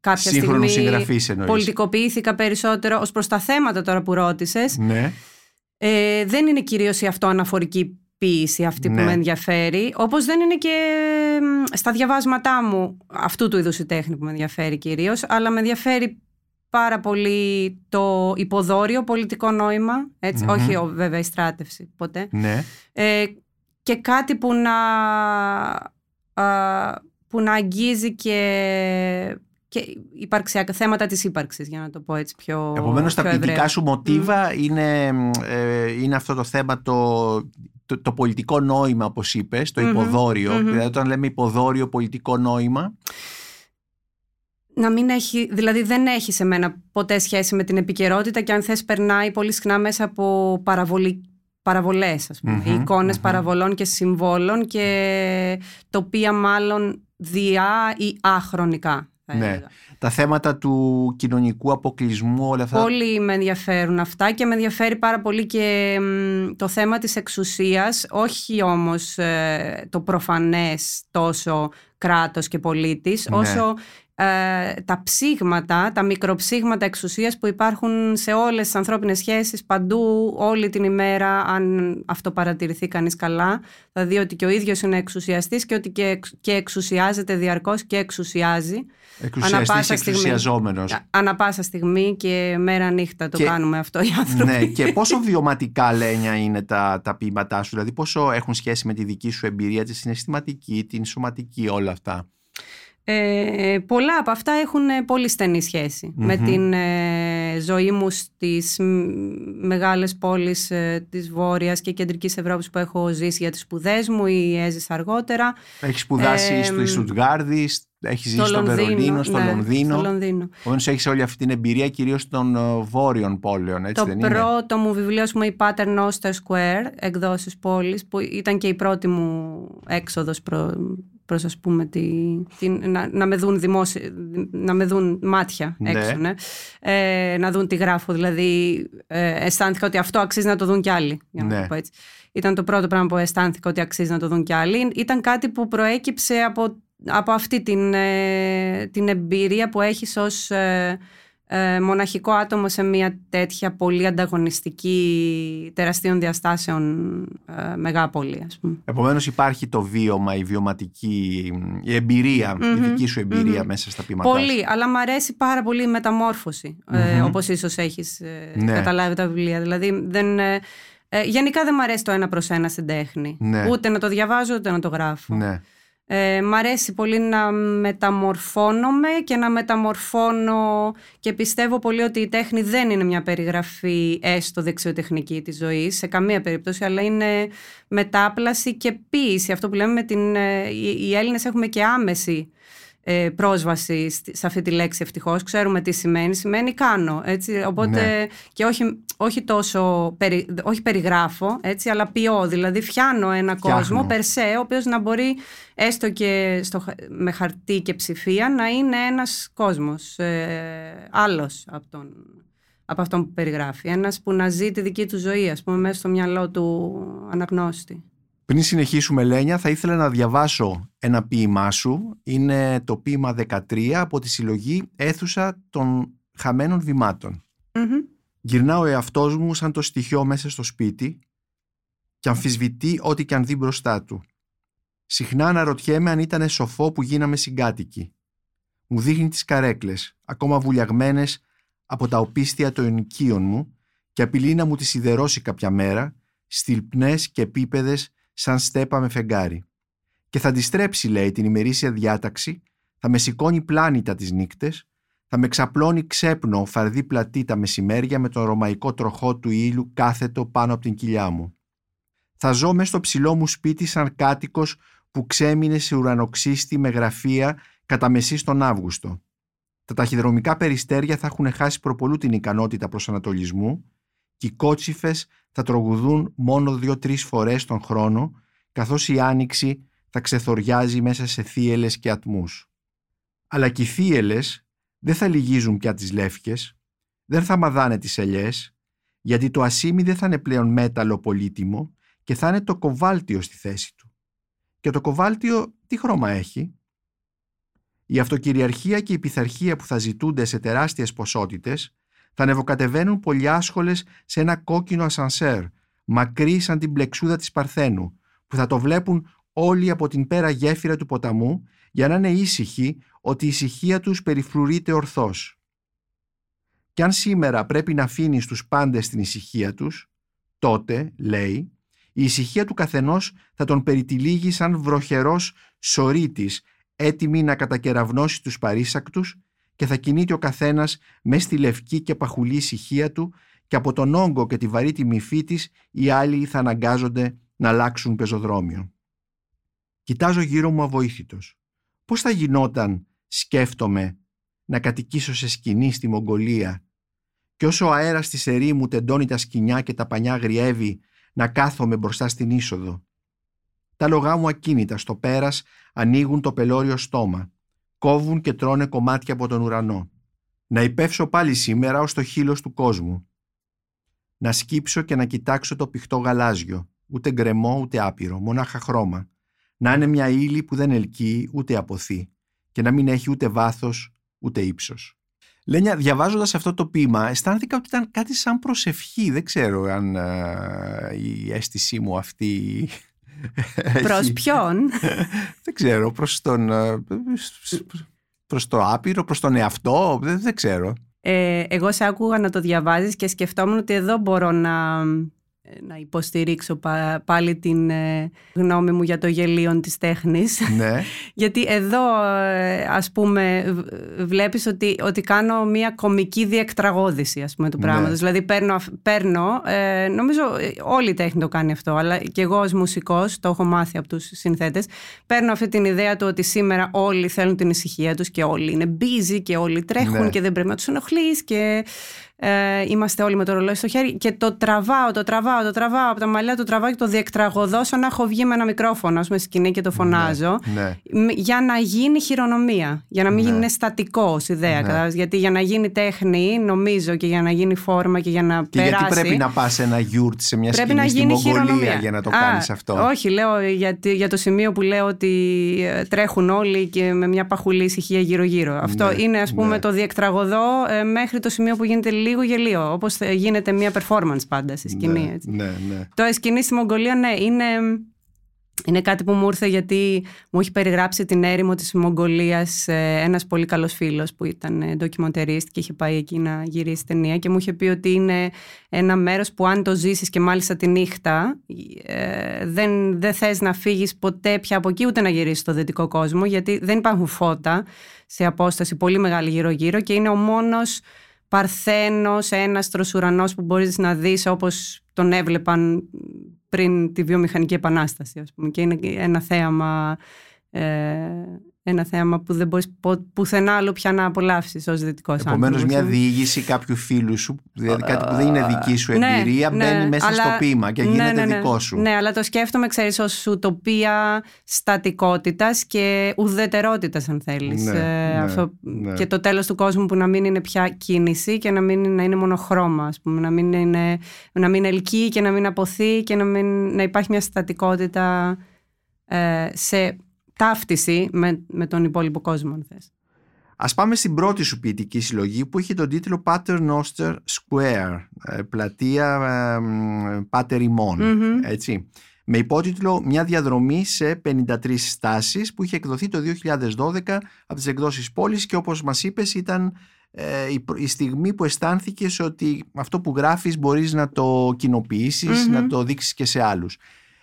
κάποια Σύγχρονους στιγμή συγγραφείς εννοείς. πολιτικοποιήθηκα περισσότερο ως προς τα θέματα τώρα που ρώτησες. Ναι. Ε, δεν είναι κυρίως η αυτοαναφορική ποίηση αυτή που Ναι. με ενδιαφέρει, όπως δεν είναι και μ, στα διαβάσματά μου αυτού του είδους η τέχνη που με ενδιαφέρει κυρίως, αλλά με ενδιαφέρει πάρα πολύ το υποδόριο πολιτικό νόημα, έτσι, Μμμ. όχι ο- βέβαια η στράτευση ποτέ, Ναι. ε, και κάτι που να, α, που να αγγίζει και, και υπαρξιακά, θέματα της ύπαρξης, για να το πω έτσι πιο Επομένως τα πιο ποιητικά ευρέα. σου μοτίβα είναι, ε, είναι αυτό το θέμα το, το, το πολιτικό νόημα όπως είπες, το Μμμ, υποδόριο. μμμ. Δηλαδή όταν λέμε υποδόριο πολιτικό νόημα να μην έχει, δηλαδή δεν έχει σε μένα ποτέ σχέση με την επικαιρότητα και αν θες περνάει πολύ συχνά μέσα από παραβολή, παραβολές ας πούμε, Μμμ, εικόνες μμμ. παραβολών και συμβόλων και τοπία μάλλον διά ή αχρονικά θα Ναι. έλεγα. τα θέματα του κοινωνικού αποκλεισμού όλα αυτά. Πολύ με ενδιαφέρουν αυτά και με ενδιαφέρει πάρα πολύ και μ, το θέμα της εξουσίας, όχι όμως ε, το προφανές τόσο κράτος και πολίτης, Ναι. όσο ε, τα ψήγματα, τα μικροψήγματα εξουσίας που υπάρχουν σε όλες τις ανθρώπινες σχέσεις παντού όλη την ημέρα αν αυτό παρατηρηθεί κανείς καλά θα δει ότι και ο ίδιος είναι εξουσιαστής και ότι και, εξ- και εξουσιάζεται διαρκώς και εξουσιάζει Εξουσιαστής, Ανά πάσα στιγμή. εξουσιαζόμενος. Α- Ανά πάσα στιγμή και μέρα νύχτα το Και- κάνουμε αυτό οι άνθρωποι. ναι, και πόσο βιωματικά Λένια είναι τα, τα ποίηματά σου, δηλαδή πόσο έχουν σχέση με τη δική σου εμπειρία, τη συναισθηματική, την σωματική, όλα αυτά. Ε, πολλά από αυτά έχουν ε, πολύ στενή σχέση με Μμμ. την ε, ζωή μου στις μ, μεγάλες πόλεις ε, της Βόρειας και Κεντρικής Ευρώπης που έχω ζήσει για τις σπουδές μου ή έζησα αργότερα. Έχεις σπουδάσει Ε, στο Ιστουτγάρδη, έχεις ζήσει στο, Λονδίνο, Βερολίνο, στο ναι, Λονδίνο. Στο Λονδίνο. Επομένω έχεις όλη αυτή την εμπειρία κυρίως των ε, βόρειων πόλεων, έτσι το δεν είναι; πρώτο μου βιβλίο, ας πούμε, η Pater Noster Square, εκδόσεις πόλης, που ήταν και η πρώτη μου έξοδος προ, προς, ας πούμε, τη, την, να, να, με δουν δημόσια, να με δουν μάτια Ναι. έξω, ναι. Ε, να δουν τι γράφω, δηλαδή ε, αισθάνθηκα ότι αυτό αξίζει να το δουν κι άλλοι, για να Ναι. το πω έτσι. Ήταν το πρώτο πράγμα που αισθάνθηκα ότι αξίζει να το δουν κι άλλοι. Ήταν κάτι που προέκυψε από, από αυτή την, ε, την εμπειρία που έχεις ως ε, ε, μοναχικό άτομο σε μια τέτοια πολύ ανταγωνιστική τεραστίων διαστάσεων ε, μεγάπολη, ας πούμε. Επομένως υπάρχει το βίωμα, η βιωματική, η εμπειρία, η Μμμ, δική σου εμπειρία μμμ. μέσα στα ποίηματά σου. Πολύ, αλλά μου αρέσει πάρα πολύ η μεταμόρφωση, ε, Μμμ. όπως ίσως έχεις ε, Ναι. καταλάβει τα βιβλία. Δηλαδή, δεν, ε, ε, γενικά δεν μου αρέσει το ένα προς ένα στην τέχνη. Ναι. Ούτε να το διαβάζω, ούτε να το γράφω. Ναι. Ε, μ' αρέσει πολύ να μεταμορφώνομαι και να μεταμορφώνω και πιστεύω πολύ ότι η τέχνη δεν είναι μια περιγραφή έστω δεξιοτεχνική της ζωής σε καμία περίπτωση αλλά είναι μετάπλαση και ποίηση αυτό που λέμε με την, ε, οι, οι Έλληνες έχουμε και άμεση ε, πρόσβαση στη- σε αυτή τη λέξη ευτυχώς ξέρουμε τι σημαίνει, σημαίνει κάνω έτσι, οπότε Ναι. και όχι, όχι τόσο περι, όχι περιγράφω έτσι, αλλά ποιώ, δηλαδή φτιάνω ένα Φτιάχνω. κόσμο περσέ, ο οποίος να μπορεί έστω και στο, χα- με χαρτί και ψηφία να είναι ένας κόσμος ε, άλλος από, τον, από αυτόν που περιγράφει. Ένας που να ζει τη δική του ζωή, ας πούμε, μέσα στο μυαλό του αναγνώστη. Πριν συνεχίσουμε Λένια θα ήθελα να διαβάσω ένα ποίημά σου. Είναι το ποίημα 13 από τη συλλογή Έθουσα των χαμένων βημάτων. Μμμ. Γυρνά ο εαυτός μου σαν το στοιχείο μέσα στο σπίτι και αμφισβητεί ό,τι και αν δει μπροστά του. Συχνά αναρωτιέμαι αν ήταν σοφό που γίναμε συγκάτοικοι. Μου δείχνει τις καρέκλες, ακόμα βουλιαγμένες από τα οπίστια των ενοικίων μου και απειλεί να μου τις σιδερώσει κάποια μέρα, στυλπνές και επίπεδες σαν στέπα με φεγγάρι. Και θα αντιστρέψει, λέει, την ημερήσια διάταξη, θα με σηκώνει πλάνητα τις νύκτες, θα με ξαπλώνει ξέπνο φαρδί πλατή τα μεσημέρια με τον ρωμαϊκό τροχό του ήλιου κάθετο πάνω από την κοιλιά μου. Θα ζω μες στο ψηλό μου σπίτι σαν κάτοικος που ξέμεινε σε ουρανοξύστη με γραφεία κατά μεσή τον Αύγουστο. Τα ταχυδρομικά περιστέρια θα έχουν χάσει προπολού την ικανότητα προσανατολισμού και οι κότσιφες θα τρογουδούν μόνο δύο-τρεις φορές τον χρόνο καθώς η άνοιξη θα ξεθοριάζει μέσα σε θύελες και ατμούς. Αλλά και οι θύελες δεν θα λυγίζουν πια τις λεύκες, δεν θα μαδάνε τις ελιές, γιατί το ασίμι δεν θα είναι πλέον μέταλλο πολύτιμο και θα είναι το κοβάλτιο στη θέση του. Και το κοβάλτιο τι χρώμα έχει; Η αυτοκυριαρχία και η πειθαρχία που θα ζητούνται σε τεράστιες ποσότητες θα ανεβοκατεβαίνουν πολυάσχολες σε ένα κόκκινο ασανσέρ, μακρύ σαν την πλεξούδα της Παρθένου, που θα το βλέπουν όλοι από την πέρα γέφυρα του ποταμού για να είναι ήσυχοι ότι η ησυχία τους περιφρουρείται ορθώς. Κι αν σήμερα πρέπει να αφήνεις τους πάντες την ησυχία τους, τότε, λέει, η ησυχία του καθενός θα τον περιτυλίγει σαν βροχερός σωρίτης, έτοιμη να κατακεραυνώσει τους παρήσακτους και θα κινείται ο καθένας μες στη λευκή και παχουλή ησυχία του και από τον όγκο και τη βαρύ τιμηφή της οι άλλοι θα αναγκάζονται να αλλάξουν πεζοδρόμιο. Κοιτάζω γύρω μου αβοήθητος. Πώς θα γινόταν, σκέφτομαι, να κατοικήσω σε σκηνή στη Μογγολία και όσο ο αέρας της ερήμου τεντώνει τα σκηνιά και τα πανιά γριεύει να κάθομαι μπροστά στην είσοδο. Τα λογά μου ακίνητα στο πέρας ανοίγουν το πελώριο στόμα. Κόβουν και τρώνε κομμάτια από τον ουρανό. Να υπεύσω πάλι σήμερα ως το χείλος του κόσμου. Να σκύψω και να κοιτάξω το πηχτό γαλάζιο. Ούτε γκρεμό ούτε άπειρο, μονάχα χρώμα. Να είναι μια ύλη που δεν ελκύει ούτε αποθεί και να μην έχει ούτε βάθος ούτε ύψος. Λένια, διαβάζοντας αυτό το ποίημα, αισθάνθηκα ότι ήταν κάτι σαν προσευχή. Δεν ξέρω αν ε, η αίσθησή μου αυτή. Προς ποιον; δεν ξέρω, προς τον. Ε, προς το άπειρο, προς τον εαυτό, δεν, δεν ξέρω. Ε, εγώ σε άκουγα να το διαβάζεις και σκεφτόμουν ότι εδώ μπορώ να να υποστηρίξω πάλι την ε, γνώμη μου για το γελίο της τέχνης. Ναι. Γιατί εδώ ε, ας πούμε βλέπεις ότι, ότι κάνω μια κομική διεκτραγώδηση ας πούμε του ναι. πράγματος. Δηλαδή παίρνω, παίρνω ε, νομίζω όλη η τέχνη το κάνει αυτό αλλά και εγώ ως μουσικός το έχω μάθει από τους συνθέτες παίρνω αυτή την ιδέα του ότι σήμερα όλοι θέλουν την ησυχία τους και όλοι είναι busy και όλοι τρέχουν ναι. και δεν πρέπει να τους ενοχλείς και ε, είμαστε όλοι με το ρολόι στο χέρι και το τραβάω, το τραβάω, το τραβάω από τα μαλλιά, το τραβάω και το διεκτραγωδώ σαν να έχω βγει με ένα μικρόφωνο, ας πούμε, σκηνή και το φωνάζω. Ναι, ναι. Για να γίνει χειρονομία, για να μην ναι. γίνει στατικό ιδέα. Ναι. Γιατί για να γίνει τέχνη, νομίζω και για να γίνει φόρμα και για να και περάσει. Γιατί πρέπει να πας σε ένα γιούρτ σε μια πρέπει σκηνή να γίνει στη Μογγολία για να το κάνεις αυτό; Όχι, λέω για, για το σημείο που λέω ότι ε, τρέχουν όλοι και με μια παχουλή ησυχία γύρω-γύρω. Αυτό ναι, είναι, ας πούμε, το διεκτραγωδό ε, μέχρι το σημείο που γίνεται λίγο γελίο, όπως γίνεται μια performance πάντα στη σκηνή. Ναι, έτσι. ναι, ναι. Το σκηνή στη Μογγολία, ναι, είναι, είναι κάτι που μου ήρθε γιατί μου έχει περιγράψει την έρημο της Μογγολίας ε, ένας πολύ καλός φίλος που ήταν ε, ντοκιμοντερίστ και είχε πάει εκεί να γυρίσει ταινία και μου είχε πει ότι είναι ένα μέρος που αν το ζήσεις και μάλιστα τη νύχτα ε, δεν, δεν θες να φύγεις ποτέ πια από εκεί ούτε να γυρίσεις στο δυτικό κόσμο γιατί δεν υπάρχουν φώτα σε απόσταση πολύ μεγάλη γύρω γύρω και είναι ο μόνος παρθένος, έναστρος ουρανός που μπορείς να δεις όπως τον έβλεπαν πριν τη βιομηχανική επανάσταση ας πούμε. και είναι ένα θέαμα ε, ένα θέαμα που δεν μπορείς πουθενά άλλο πια να απολαύσεις ως δυτικός άνθρωπος. Επομένως, μια διήγηση κάποιου φίλου σου, δηλαδή κάτι που δεν είναι δική σου ναι, εμπειρία, ναι, μπαίνει μέσα στο ποίημα και ναι, γίνεται δικό σου. Ναι, αλλά το σκέφτομαι, ξέρεις, ως ουτοπία στατικότητας και ουδετερότητας, αν θέλεις. Ε, και το τέλος του κόσμου που να μην είναι πια κίνηση και να μην να είναι μονοχρώμα, ας πούμε, να μην, είναι, να μην ελκύει και να μην αποθεί και να, μην, να υπάρχει μια στατικότητα ε, σε ταύτιση με, με τον υπόλοιπο κόσμο, αν θες. Ας πάμε στην πρώτη σου ποιητική συλλογή που είχε τον τίτλο Pater Noster Square, ε, πλατεία ε, Pater Imon, έτσι. Με υπότιτλο «Μια διαδρομή σε 53 στάσεις» που είχε εκδοθεί το 2012 από τις εκδόσεις πόλης και όπως μας είπες ήταν ε, η, στιγμή που αισθάνθηκες ότι αυτό που γράφεις μπορείς να το κοινοποιησεις να το δείξεις και σε άλλους.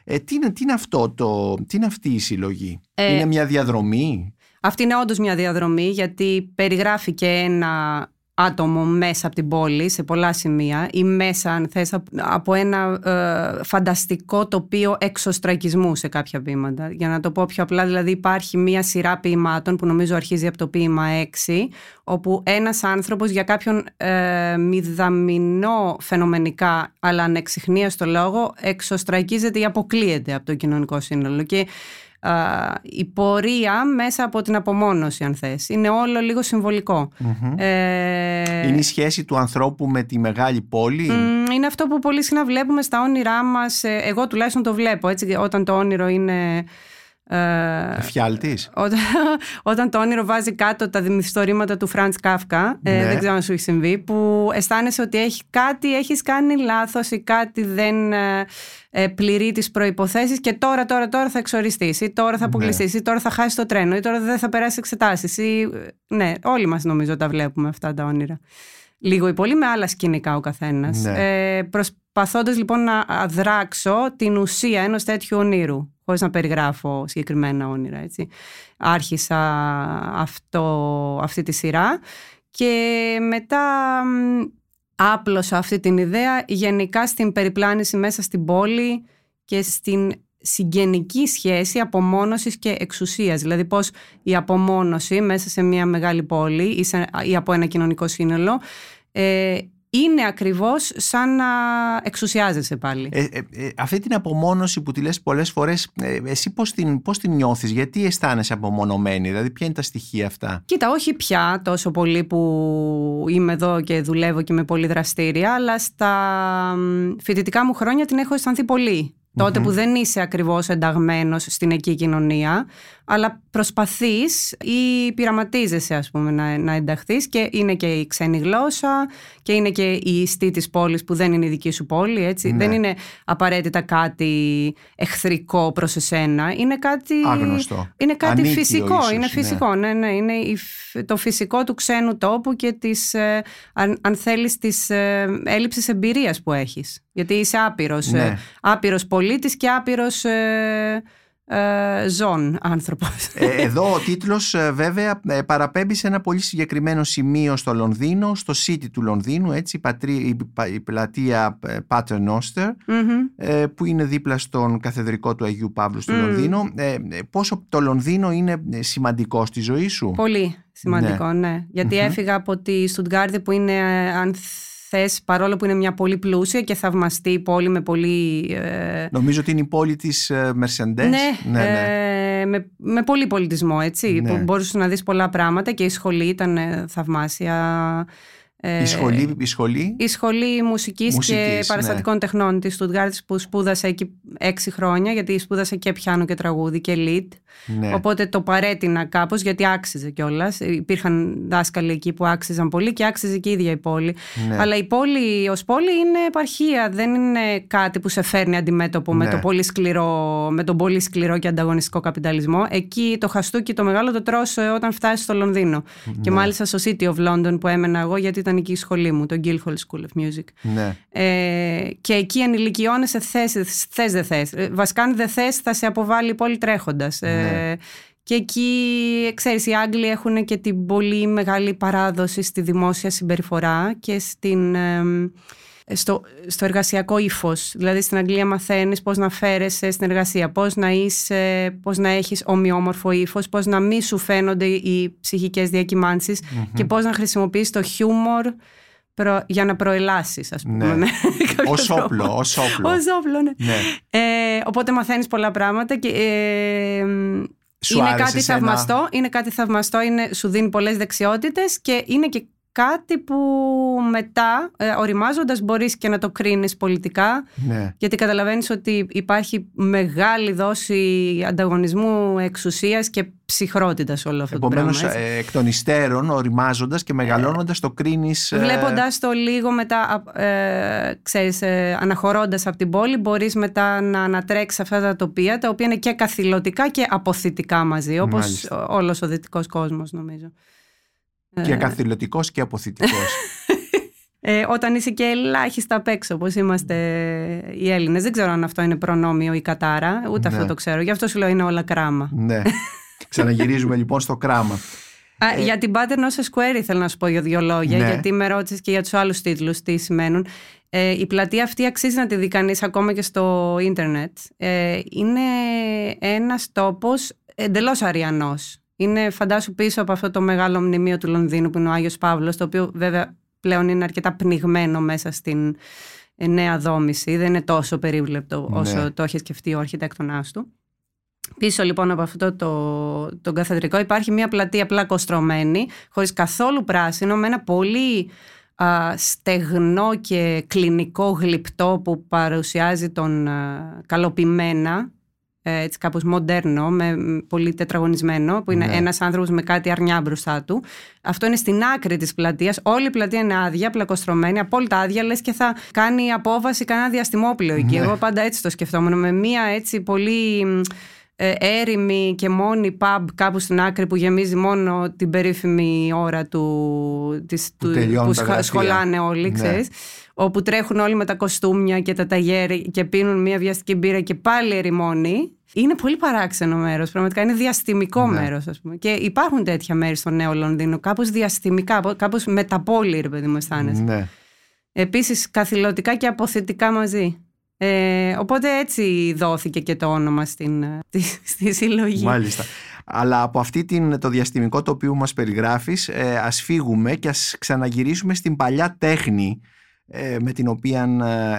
Ε, τι, είναι, τι, είναι αυτό το, τι είναι αυτή η συλλογή, ε, Είναι μια διαδρομή; Αυτή είναι όντως μια διαδρομή γιατί περιγράφει και ένα άτομο μέσα από την πόλη σε πολλά σημεία ή μέσα αν θες από ένα ε, φανταστικό τοπίο εξωστρακισμού σε κάποια βήματα. Για να το πω πιο απλά δηλαδή υπάρχει μία σειρά ποιημάτων που νομίζω αρχίζει από το ποίημα 6 όπου ένας άνθρωπος για κάποιον ε, μηδαμινό φαινομενικά αλλά ανεξιχνία στο λόγο εξωστρακίζεται ή αποκλείεται από το κοινωνικό σύνολο και η πορεία μέσα από την απομόνωση αν θες. Είναι όλο λίγο Ε... Είναι η σχέση του ανθρώπου με τη μεγάλη πόλη; Είναι αυτό που πολύ συχνά βλέπουμε στα όνειρά μας. Ε, εγώ τουλάχιστον το βλέπω έτσι, όταν το όνειρο είναι Ε, Εφιάλτης. Όταν, όταν το όνειρο βάζει κάτω τα δημιστορήματα του Φραντ Κάφκα, ε, Ναι. δεν ξέρω αν σου έχει συμβεί, που αισθάνεσαι ότι έχει κάτι, έχεις κάνει λάθος ή κάτι δεν ε, ε, πληρεί τις προϋποθέσεις και τώρα, τώρα, τώρα θα εξοριστείς ή τώρα θα αποκλειστείς ή τώρα θα χάσεις το τρένο ή τώρα δεν θα περάσεις εξετάσεις ή... ε, Ναι, όλοι μας νομίζω τα βλέπουμε αυτά τα όνειρα. Λίγο ή πολύ με άλλα σκηνικά ο καθένας. Ναι. Ε, προσπαθώντας λοιπόν να αδράξω την ουσία ενός τέτοιου ονείρου χωρίς να περιγράφω συγκεκριμένα όνειρα. Έτσι. Άρχισα αυτό, αυτή τη σειρά και μετά μ, άπλωσα αυτή την ιδέα γενικά στην περιπλάνηση μέσα στην πόλη και στην συγγενική σχέση απομόνωσης και εξουσίας. Δηλαδή πώς η απομόνωση μέσα σε μια μεγάλη πόλη ή, σε- ή από ένα κοινωνικό σύνολο ε, είναι ακριβώς σαν να εξουσιάζεσαι πάλι. Ε, ε, ε, αυτή την απομόνωση που τη λες πολλές φορές, ε, εσύ πώς την, πώς την νιώθεις, γιατί αισθάνεσαι απομονωμένη, δηλαδή ποια είναι τα στοιχεία αυτά; Κοίτα, όχι πια τόσο πολύ που είμαι εδώ και δουλεύω και είμαι πολύ δραστήρια, αλλά στα μ, φοιτητικά μου χρόνια την έχω αισθανθεί πολύ. Τότε που δεν είσαι ακριβώς ενταγμένος στην εκεί κοινωνία, αλλά προσπαθείς ή πειραματίζεσαι ας πούμε να, να ενταχθείς και είναι και η ξένη γλώσσα και είναι και η ιστή της πόλης που δεν είναι η δική σου πόλη, έτσι. Ναι. Δεν είναι απαραίτητα κάτι εχθρικό προς εσένα, είναι κάτι... Άγνωστο. Είναι κάτι Ανίκιο φυσικό, ίσως, είναι ναι. φυσικό, ναι, ναι, είναι η φ- το φυσικό του ξένου τόπου και της, ε, αν, αν θέλεις, της ε, έλλειψης εμπειρίας που έχεις. Γιατί είσαι άπειρος, Ναι. ε, άπειρος πολίτης και άπειρος ε, ε, ζών άνθρωπος. Ε, εδώ ο τίτλος ε, βέβαια ε, παραπέμπει σε ένα πολύ συγκεκριμένο σημείο στο Λονδίνο, στο City του Λονδίνου, έτσι, η, πατρί, η, πα- η πλατεία ε, Pater Noster, Μμμ. ε, που είναι δίπλα στον καθεδρικό του Αγίου Παύλου στο Μμ. Λονδίνο. Ε, ε, πόσο το Λονδίνο είναι ε, σημαντικό στη ζωή σου; Πολύ σημαντικό, ναι. Γιατί έφυγα από τη Στουτγκάρδη που είναι, ε, αν θες, παρόλο που είναι μια πολύ πλούσια και θαυμαστή πόλη με πολύ... ε, Νομίζω ότι είναι η πόλη της ε, Mercedes. Ναι, ε, με, με πολύ πολιτισμό, έτσι, Ναι. που μπορούσες να δεις πολλά πράγματα και η σχολή ήταν ε, θαυμάσια. Ε, Η σχολή, η σχολή; η σχολή μουσικής, Μουσικής, και ναι. παραστατικών τεχνών της Στουτγκάρτης που σπούδασα εκεί έξι χρόνια γιατί σπούδασα και πιάνο και τραγούδι και lead. Ναι. Οπότε το παρέτεινα κάπως γιατί άξιζε κιόλας. Υπήρχαν δάσκαλοι εκεί που άξιζαν πολύ και άξιζε και η ίδια η πόλη. Ναι. Αλλά η πόλη ως πόλη είναι επαρχία. Δεν είναι κάτι που σε φέρνει αντιμέτωπο με, Ναι. το πολύ σκληρό, με τον πολύ σκληρό και ανταγωνιστικό καπιταλισμό. Εκεί το χαστούκι το μεγάλο το τρως ε, όταν φτάσει στο Λονδίνο. Και Ναι. μάλιστα στο City of London που έμενα εγώ γιατί ήταν εκεί η σχολή μου, το Guildhall School of Music. ναι. Ε, και εκεί ενηλικιώνεσαι θες, θες δεν θες. Ε, Βασικά αν δεν θες θα σε αποβάλει η πόλη τρέχοντας. Ε, Ναι. και εκεί, ξέρεις, οι Άγγλοι έχουν και την πολύ μεγάλη παράδοση στη δημόσια συμπεριφορά και στην, εμ, στο, στο εργασιακό ύφος. Δηλαδή στην Αγγλία μαθαίνεις πώς να φέρεσαι στην εργασία, πώς να, είσαι, πώς να έχεις ομοιόμορφο ύφος, πώς να μην σου φαίνονται οι ψυχικές διακυμάνσεις και πώς να χρησιμοποιείς το χιούμορ προ- για να προελάσεις, ας πούμε. Ναι. με κάποιος Ως τρόπος. όπλο, ως όπλο. Ως όπλο, ναι. Ναι. Ε, οπότε μαθαίνεις πολλά πράγματα και ε, Σου είναι άρεσε κάτι εσένα; θαυμαστό, είναι κάτι θαυμαστό, είναι, σου δίνει πολλές δεξιότητες και είναι και κάτι που μετά, ε, οριμάζοντας, μπορείς και να το κρίνεις πολιτικά ναι. γιατί καταλαβαίνεις ότι υπάρχει μεγάλη δόση ανταγωνισμού, εξουσίας και ψυχρότητας σε όλο αυτό Επομένως, το πράγμα. έτσι. εκ των υστέρων, οριμάζοντας και μεγαλώνοντας, το κρίνεις. Βλέποντας το λίγο μετά, ε, ξέρεις, ε, αναχωρώντας από την πόλη, μπορείς μετά να ανατρέξεις αυτά τα τοπία, τα οποία είναι και καθηλωτικά και αποθητικά μαζί, όπως Μάλιστα. όλος ο δυτικός κόσμος νομίζω. Και καθηλωτικός και αποθητικός. Ε, όταν είσαι και ελάχιστα απ' έξω, όπως είμαστε οι Έλληνες. Δεν ξέρω αν αυτό είναι προνόμιο ή κατάρα, ούτε Ναι. αυτό το ξέρω. Γι' αυτό σου λέω είναι όλα κράμα. ναι. Ξαναγυρίζουμε λοιπόν στο κράμα. Α, Για την Pater Noster Square ήθελα να σου πω για δύο λόγια, Ε, Ναι. γιατί με ρώτησες και για τους άλλους τίτλους τι σημαίνουν. Ε, η πλατεία αυτή αξίζει να τη δει κανείς ακόμα και στο ίντερνετ. Ε, είναι ένας τόπος εντελώς αριανός. Είναι φαντάσου πίσω από αυτό το μεγάλο μνημείο του Λονδίνου που είναι ο Άγιος Παύλος, το οποίο βέβαια πλέον είναι αρκετά πνιγμένο μέσα στην ε, νέα δόμηση. Δεν είναι τόσο περίβλεπτο Ναι. όσο το έχει σκεφτεί ο αρχιτέκτονάς του. Πίσω λοιπόν από αυτό το, τον καθεδρικό υπάρχει μια πλατεία απλά κοστρωμένη, χωρίς καθόλου πράσινο, με ένα πολύ α, στεγνό και κλινικό γλυπτό που παρουσιάζει τον α, καλοποιημένα ε, έτσι κάπως μοντέρνο, με, πολύ τετραγωνισμένο, που είναι Ναι. ένας άνθρωπος με κάτι αρνιά μπροστά του. Αυτό είναι στην άκρη της πλατείας. Όλη η πλατεία είναι άδεια, πλακοστρωμένη, απόλυτα άδεια, λες και θα κάνει απόβαση κανένα διαστημόπλαιο εκεί. Ναι. Εγώ πάντα έτσι το σκεφτόμουν, με μία έτσι πολύ μ, ε, έρημη και μόνη pub κάπου στην άκρη που γεμίζει μόνο την περίφημη ώρα του, της, Που του, τελειώνουν που τα σχα- γραφεία. σχολάνε όλοι, Ναι. ξέρεις όπου τρέχουν όλοι με τα κοστούμια και τα ταγέρι και πίνουν μια βιαστική μπύρα και πάλι ερημώνει. Είναι πολύ παράξενο μέρος, πραγματικά είναι διαστημικό Ναι. μέρος ας πούμε. Και υπάρχουν τέτοια μέρη στο Νέο Λονδίνο, κάπως διαστημικά, κάπως μεταπόλη ρε παιδί μου αισθάνεσαι. Ναι. Επίσης καθηλωτικά και αποθετικά μαζί. Ε, οπότε έτσι δόθηκε και το όνομα στην, ε, στη, στη συλλογή. Μάλιστα. Αλλά από αυτή την, το διαστημικό τοπίο που μας περιγράφεις ε, ας φύγουμε και ας ξαναγυρίσουμε στην παλιά τέχνη ε, με την οποία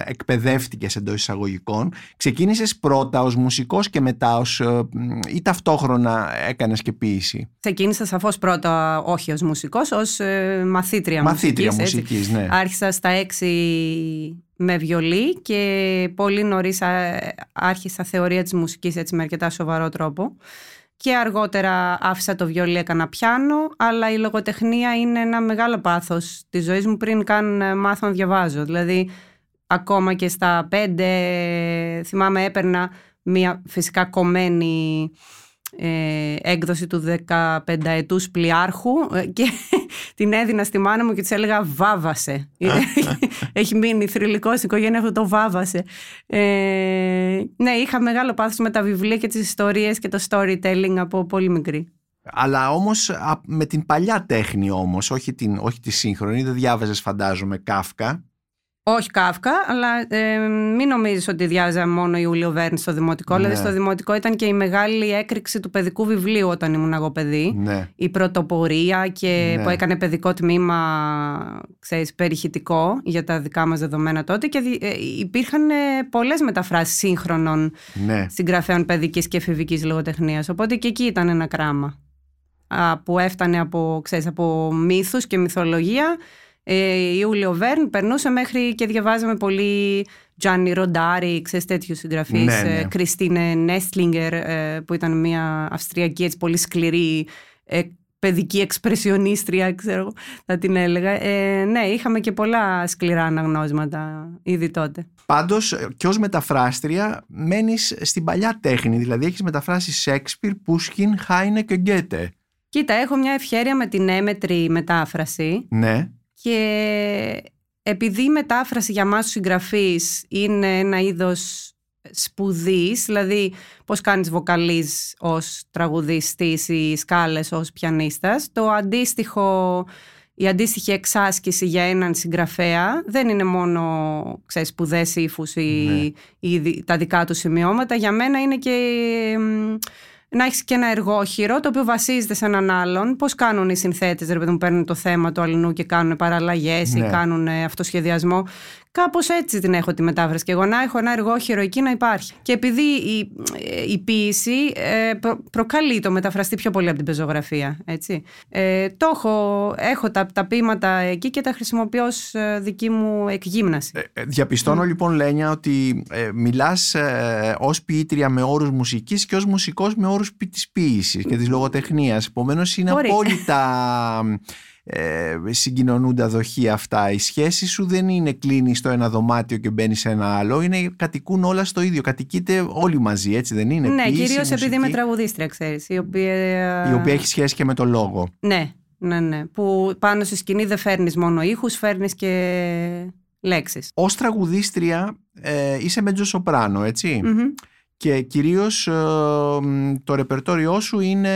ε, εκπαιδεύτηκες εντός εισαγωγικών. Ξεκίνησες πρώτα ως μουσικός και μετά ως, ε, μ, ή ταυτόχρονα έκανες και ποίηση. Ξεκίνησα σαφώς πρώτα όχι ως μουσικός, ως ε, μαθήτρια, Μαθήτρια μουσικής. έτσι. μουσικής, ναι. Άρχισα στα έξι με βιολί και πολύ νωρίς α- άρχισα θεωρία της μουσικής έτσι με αρκετά σοβαρό τρόπο. Και αργότερα άφησα το βιολί, έκανα πιάνο, αλλά η λογοτεχνία είναι ένα μεγάλο πάθος της ζωής μου πριν καν ε, μάθω να διαβάζω. Δηλαδή, ακόμα και στα πέντε, θυμάμαι έπαιρνα μια φυσικά κομμένη ε, έκδοση του 15 ετούς πλοιάρχου ε, και την έδινα στη μάνα μου και της έλεγα βάβασε. Έχει μείνει θρηλυκό στην οικογένεια αυτό το βάβασε. Ε, ναι, είχα μεγάλο πάθος με τα βιβλία και τις ιστορίες και το storytelling από πολύ μικρή. Αλλά όμως α, με την παλιά τέχνη όμως, όχι, την, όχι τη σύγχρονη, δεν διάβαζες φαντάζομαι Κάφκα. Όχι Κάφκα, αλλά ε, μην νομίζεις ότι διάβαζα μόνο Ιούλιο Βέρνς στο δημοτικό. Ναι. Δηλαδή στο δημοτικό ήταν και η μεγάλη έκρηξη του παιδικού βιβλίου όταν ήμουν εγώ παιδί. Ναι. η πρωτοπορία και Ναι. που έκανε παιδικό τμήμα ξέρεις, περιχητικό για τα δικά μας δεδομένα τότε και δι- ε, υπήρχαν ε, πολλές μεταφράσεις σύγχρονων ναι. συγγραφέων παιδικής και εφηβικής λογοτεχνίας οπότε και εκεί ήταν ένα κράμα α, που έφτανε από, ξέρεις, από μύθους και μυθολογία ε, Ιούλιο Βέρν περνούσε μέχρι και διαβάζαμε πολύ Τζάνι Ροντάρι, ξέρεις τέτοιους συγγραφείς Ναι, ναι. ε, Κριστίνε Νέστλιγκερ ε, που ήταν μια αυστριακή έτσι, πολύ σκληρή ε, παιδική εξπρεσιονίστρια ξέρω εγώ, θα την έλεγα ε, ναι είχαμε και πολλά σκληρά αναγνώσματα ήδη τότε Πάντως και ως μεταφράστρια μένεις στην παλιά τέχνη, δηλαδή έχεις μεταφράσει Σέξπιρ, Πούσκιν, Χάινε και Γκέτε. Κοίτα έχω μια ευχέρεια με την έμετρη μετάφραση Ναι, Και επειδή η μετάφραση για μας τους συγγραφείς είναι ένα είδος σπουδής, δηλαδή πώς κάνεις βοκαλίζ ως τραγουδιστής ή σκάλες ως πιανίστας, το αντίστοιχο, η αντίστοιχη εξάσκηση για έναν συγγραφέα δεν είναι μόνο ξέρεις, σπουδές ύφους ή, Ναι. ή δι- τα δικά του σημειώματα, για μένα είναι και μ, να έχεις και ένα εργόχειρο το οποίο βασίζεται σε έναν άλλον. Πώς κάνουν οι συνθέτες, ρε παιδί μου, παίρνουν το θέμα του αλληνού και κάνουν παραλλαγές Ναι. ή κάνουν ε, αυτοσχεδιασμό. Κάπως έτσι την έχω τη μετάφραση. Και εγώ να έχω ένα εργόχειρο εκεί να υπάρχει. Και επειδή η, ε, η ποίηση ε, προ- προκαλεί το μεταφραστή πιο πολύ από την πεζογραφία. Έτσι. Ε, το έχω, έχω τα, τα ποίηματα εκεί και τα χρησιμοποιώ ως ε, δική μου εκγύμναση. Ε, ε, Διαπιστώνω λοιπόν Λένια ότι ε, μιλάς ε, ως ποιήτρια με όρους μουσικής και ως μουσικός με όρους ποι- της ποίησης και της λογοτεχνίας. Επομένως είναι Μπορεί. απόλυτα ε, συγκοινωνούντα δοχεία αυτά. Η σχέση σου δεν είναι κλείνει στο ένα δωμάτιο και μπαίνει σε ένα άλλο. Είναι κατοικούν όλα στο ίδιο. Κατοικείτε όλοι μαζί έτσι δεν είναι; ναι, Ποίηση, κυρίως επειδή είμαι μουσική, τραγουδίστρια, ξέρεις. Η οποία, Η οποία έχει σχέση και με το λόγο. Ναι, ναι, ναι. Που πάνω στη σκηνή δεν φέρνεις μόνο ήχους, φέρνεις και λέξεις. Ως τραγουδίστρια ε, είσαι μέντζο σοπράνο έτσι. Και κυρίως ε, μ, το ρεπερτόριό σου είναι,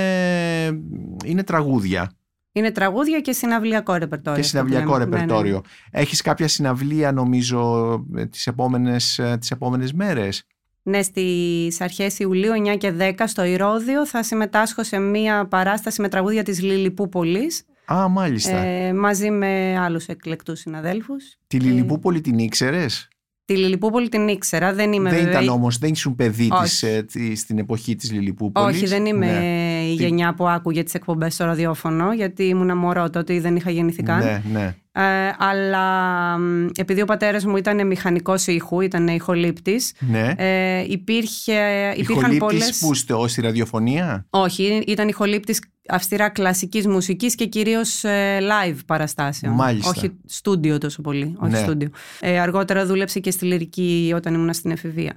είναι τραγούδια Είναι τραγούδια και συναυλιακό ρεπερτόριο. και αυτό που συναυλιακό λέμε. Ναι, ναι. ρεπερτόριο. Έχεις κάποια συναυλία νομίζω ε, τις επόμενες, ε, τις επόμενες μέρες; Ναι, στις αρχές Ιουλίου 9 και 10 στο Ηρώδιο θα συμμετάσχω σε μία παράσταση με τραγούδια της Λιλιπούπολης Α, μάλιστα. ε, μαζί με άλλους εκλεκτούς συναδέλφους. Τη και- Λιλιπούπολη την ήξερες; Τη Λιλιπούπολη την ήξερα, δεν είμαι δεν βέβαια- ήταν όμως, δεν ήσουν παιδί της, Όχι. ε, της- στην εποχή της Λιλιπούπολης. Όχι, δεν είμαι Ναι. Η γενιά που άκουγε τις εκπομπές στο ραδιόφωνο γιατί ήμουν μωρό τότε ή δεν είχα γεννηθεί καν. Ναι, ναι. Ε, αλλά μ, επειδή ο πατέρας μου ήταν μηχανικός ήχου, ήταν ηχολήπτης, ναι. ε, υπήρχε, υπήρχαν Ηχολήπτης πολλές... που στο, στη ραδιοφωνία; Όχι, ήταν ηχολήπτης αυστηρά κλασικής μουσικής και κυρίως ε, live παραστάσεων. Μάλιστα. Όχι στούντιο τόσο πολύ, όχι Ναι. στούντιο. Ε, αργότερα δούλεψε και στη λυρική όταν ήμουν στην εφηβεία.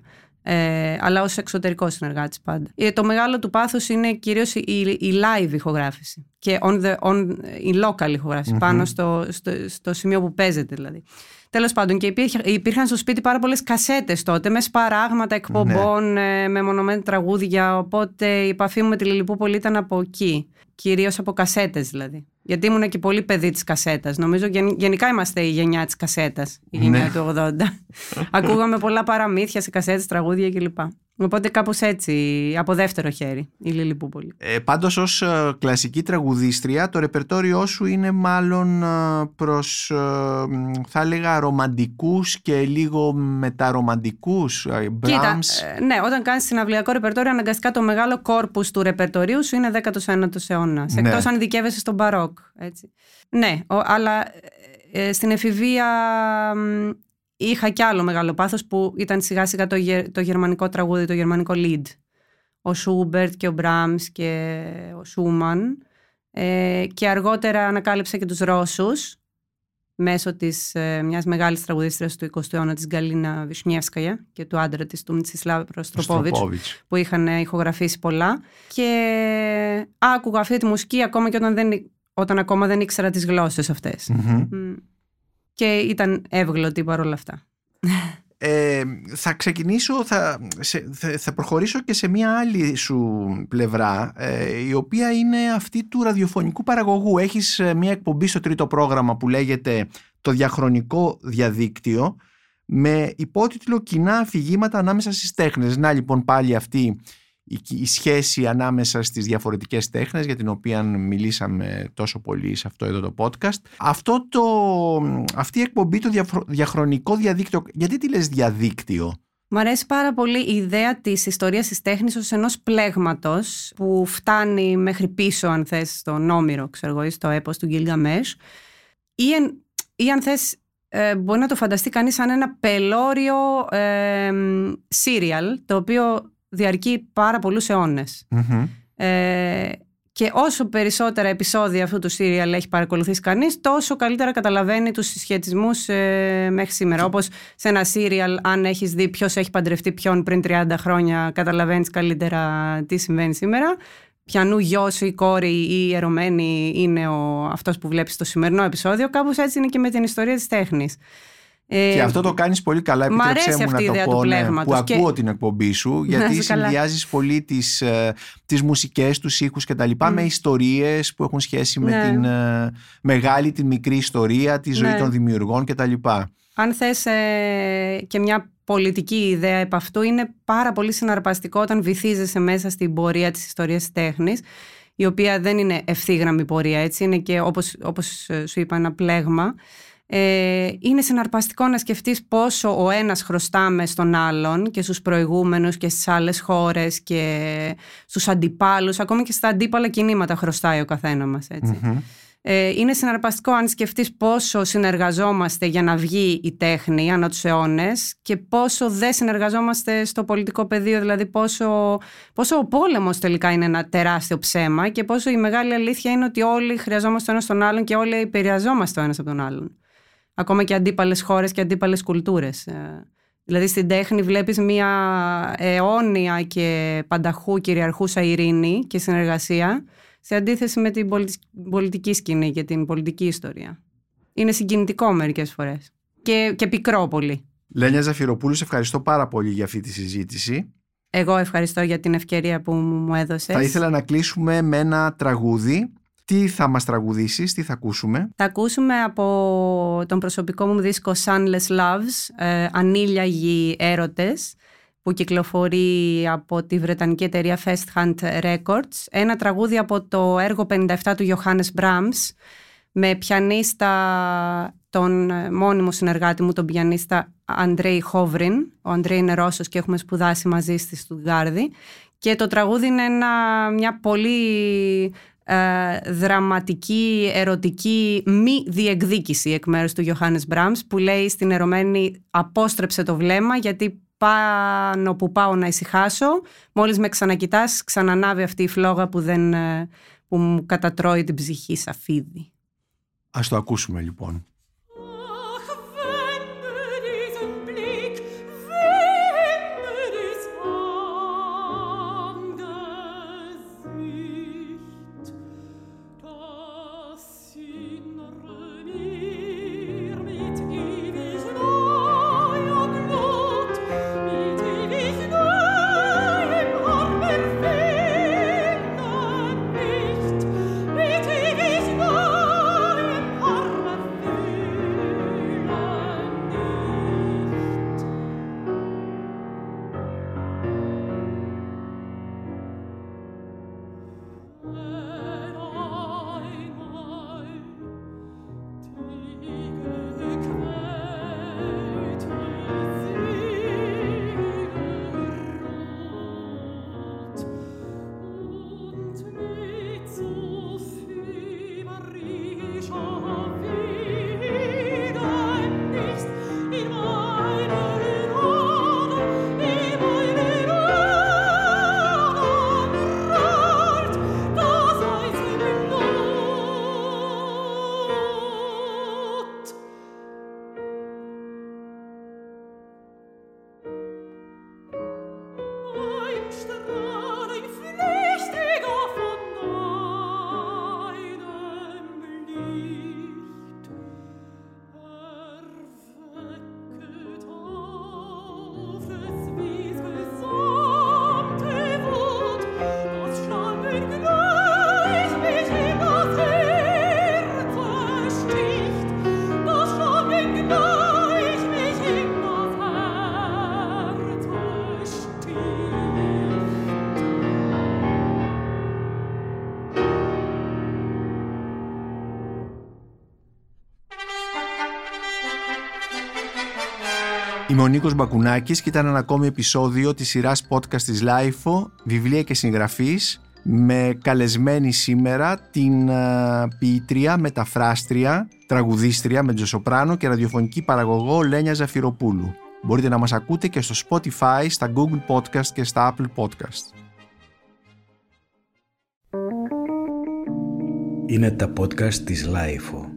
Ε, αλλά ως εξωτερικό συνεργάτης πάντα. Ε, το μεγάλο του πάθος είναι κυρίως η, η live ηχογράφηση και on the, on, η local ηχογραφηση πάνω στο, στο, στο σημείο που παίζεται δηλαδή. Τέλος πάντων και υπήρχε, υπήρχαν στο σπίτι πάρα πολλές κασέτες τότε με σπαράγματα εκπομπών, ε, με μονομένα τραγούδια οπότε η επαφή μου με τη Λιλιπούπολη ήταν από εκεί. Κυρίως από κασέτες δηλαδή. Γιατί ήμουν και πολύ παιδί της κασέτας. Νομίζω γεν- γενικά είμαστε η γενιά της κασέτας, η γενιά Ναι. του 80. Ακούγαμε πολλά παραμύθια σε κασέτες, τραγούδια κλπ. Οπότε κάπως έτσι, από δεύτερο χέρι, η Λιλιπούπολη. Ε, πάντως ως ε, κλασική τραγουδίστρια το ρεπερτόριό σου είναι μάλλον ε, προς ε, μ, θα έλεγα ρομαντικούς και λίγο μεταρομαντικούς ε, Κοίτα, Brahms. ε, ναι, όταν κάνεις συναυλιακό ρεπερτόριο, αναγκαστικά το μεγάλο κόρπους του ρεπερτορίου σου είναι 19ο αιώνας. Ναι. Εκτός αν ειδικεύεσαι στον μπαρόκ. Έτσι. Ναι, ο- αλλά ε, ε, στην εφηβεία μ, είχα κι άλλο μεγάλο πάθος που ήταν σιγά σιγά το, γε- το γερμανικό τραγούδι, το γερμανικό lead. Ο Σούμπερτ και ο Μπράμς και ο Σούμαν. Ε, και αργότερα ανακάλυψα και τους Ρώσους μέσω της ε, μιας μεγάλης τραγουδίστριας του 20ου αιώνα της Γκαλίνα Βυσνιεύσκαγια και του άντρα της του Μιτσισλάβ Προστροπόβιτς Στροπόβιτς. που είχαν ε, ηχογραφήσει πολλά και άκουγα αυτή τη μουσική ακόμα και όταν, δεν, όταν ακόμα δεν ήξερα τις γλώσσες αυτές. Μμμ. Μμ. Και ήταν εύγλωτη παρόλα αυτά. Ε, θα ξεκινήσω, θα, σε- θα, θα προχωρήσω και σε μια άλλη σου πλευρά ε, η οποία είναι αυτή του ραδιοφωνικού παραγωγού. Έχεις ε, μια εκπομπή στο τρίτο πρόγραμμα που λέγεται το διαχρονικό διαδίκτυο με υπότιτλο κοινά αφηγήματα ανάμεσα στις τέχνες. Να λοιπόν πάλι αυτή η, η σχέση ανάμεσα στις διαφορετικές τέχνες για την οποία μιλήσαμε τόσο πολύ σε αυτό εδώ το podcast. Αυτό το, αυτή η εκπομπή το διαφρο- διαχρονικό διαδίκτυο, γιατί τι λες διαδίκτυο; Μ' αρέσει πάρα πολύ η ιδέα της ιστορίας της τέχνης ως ενός πλέγματος που φτάνει μέχρι πίσω αν θες στον Όμηρο, ξέρω εγώ, ή στο έπος του Γκίλγαμες ή, εν- ή αν θες ε, μπορεί να το φανταστεί κανείς σαν ένα πελώριο ε, serial το οποίο διαρκεί πάρα πολλούς αιώνες. Μμμ. Ε, και όσο περισσότερα επεισόδια αυτού του serial έχει παρακολουθήσει κανείς, τόσο καλύτερα καταλαβαίνει τους συσχετισμούς ε, μέχρι σήμερα. Όπως σε ένα serial, αν έχεις δει ποιος έχει παντρευτεί ποιον πριν 30 χρόνια, καταλαβαίνεις καλύτερα τι συμβαίνει σήμερα. Πιανού γιος ή κόρη ή η ερωμένη είναι ο, αυτός που βλέπεις στο σημερινό επεισόδιο. Κάπως έτσι είναι και με την ιστορία της τέχνης. Ε, Και αυτό το κάνεις πολύ καλά, μ' αρέσει επιτρέψέ μου αυτή η να το ιδέα του πω, ναι, πλέγματος που και- ακούω την εκπομπή σου, γιατί είσαι καλά. συνδυάζεις πολύ τις, ε, τις μουσικές, τους ήχους και τα λοιπά με ιστορίες που έχουν σχέση με Ναι. την ε, μεγάλη, την μικρή ιστορία, τη ζωή Ναι. των δημιουργών και τα λοιπά. Αν θες ε, και μια πολιτική ιδέα επ' αυτού, είναι πάρα πολύ συναρπαστικό όταν βυθίζεσαι μέσα στην πορεία της ιστορίας της τέχνης, η οποία δεν είναι ευθύγραμμη πορεία, έτσι, είναι και όπως, όπως ε, σου είπα ένα πλέγμα. Ε, είναι συναρπαστικό να σκεφτείς πόσο ο ένας χρωστάμε στον άλλον και στους προηγούμενους και στις άλλες χώρες και στους αντιπάλους, ακόμα και στα αντίπαλα κινήματα χρωστάει ο καθένας μας, έτσι. Μμμ. Ε, είναι συναρπαστικό αν σκεφτείς πόσο συνεργαζόμαστε για να βγει η τέχνη ανά τους αιώνες και πόσο δεν συνεργαζόμαστε στο πολιτικό πεδίο, δηλαδή πόσο, πόσο ο πόλεμος τελικά είναι ένα τεράστιο ψέμα και πόσο η μεγάλη αλήθεια είναι ότι όλοι χρειαζόμαστε ο ένας τον άλλον και όλοι επηρεαζόμαστε ο ένας από τον άλλον. Ακόμα και αντίπαλες χώρες και αντίπαλες κουλτούρες. Ε, Δηλαδή στην τέχνη βλέπεις μια αιώνια και πανταχού κυριαρχούσα ειρήνη και συνεργασία σε αντίθεση με την πολιτι- πολιτική σκηνή και την πολιτική ιστορία. Είναι συγκινητικό μερικές φορές. Και, και πικρό πολύ. Λένια Ζαφυροπούλου, σε ευχαριστώ πάρα πολύ για αυτή τη συζήτηση. Εγώ ευχαριστώ για την ευκαιρία που μου έδωσες. Θα ήθελα να κλείσουμε με ένα τραγούδι. Τι θα μας τραγουδήσεις, τι θα ακούσουμε; Θα ακούσουμε από τον προσωπικό μου δίσκο Sunless Loves, ε, ανήλιαγοι έρωτες, που κυκλοφορεί από τη βρετανική εταιρεία Fest Hunt Records. Ένα τραγούδι από το έργο 57 του Johannes Brahms, με πιανίστα τον ε, μόνιμο συνεργάτη μου, τον πιανίστα Αντρέι Χόβριν. Ο Αντρέι είναι Ρώσος και έχουμε σπουδάσει μαζί στη Στουτγκάρδη. και το τραγούδι είναι μια πολύ ε, δραματική, ερωτική μη διεκδίκηση εκ μέρους του Γιωχάνης Μπράμς που λέει στην ερωμένη «Απόστρεψε το βλέμμα γιατί πάνω που πάω να ησυχάσω μόλις με ξανακοιτάς ξανανάβει αυτή η φλόγα που, δεν, ε, που μου κατατρώει την ψυχή σαφίδι». Ας το ακούσουμε λοιπόν. Ο Νίκος Μπακουνάκης και ήταν ένα ακόμη επεισόδιο της σειράς podcast της LIFO, βιβλία και συγγραφής, με καλεσμένη σήμερα την uh, ποιήτρια, μεταφράστρια, τραγουδίστρια με τζοσοπράνο και ραδιοφωνική παραγωγό Λένια Ζαφυροπούλου. Μπορείτε να μας ακούτε και στο Spotify, στα Google Podcast και στα Apple Podcast. Είναι τα podcast της LIFO.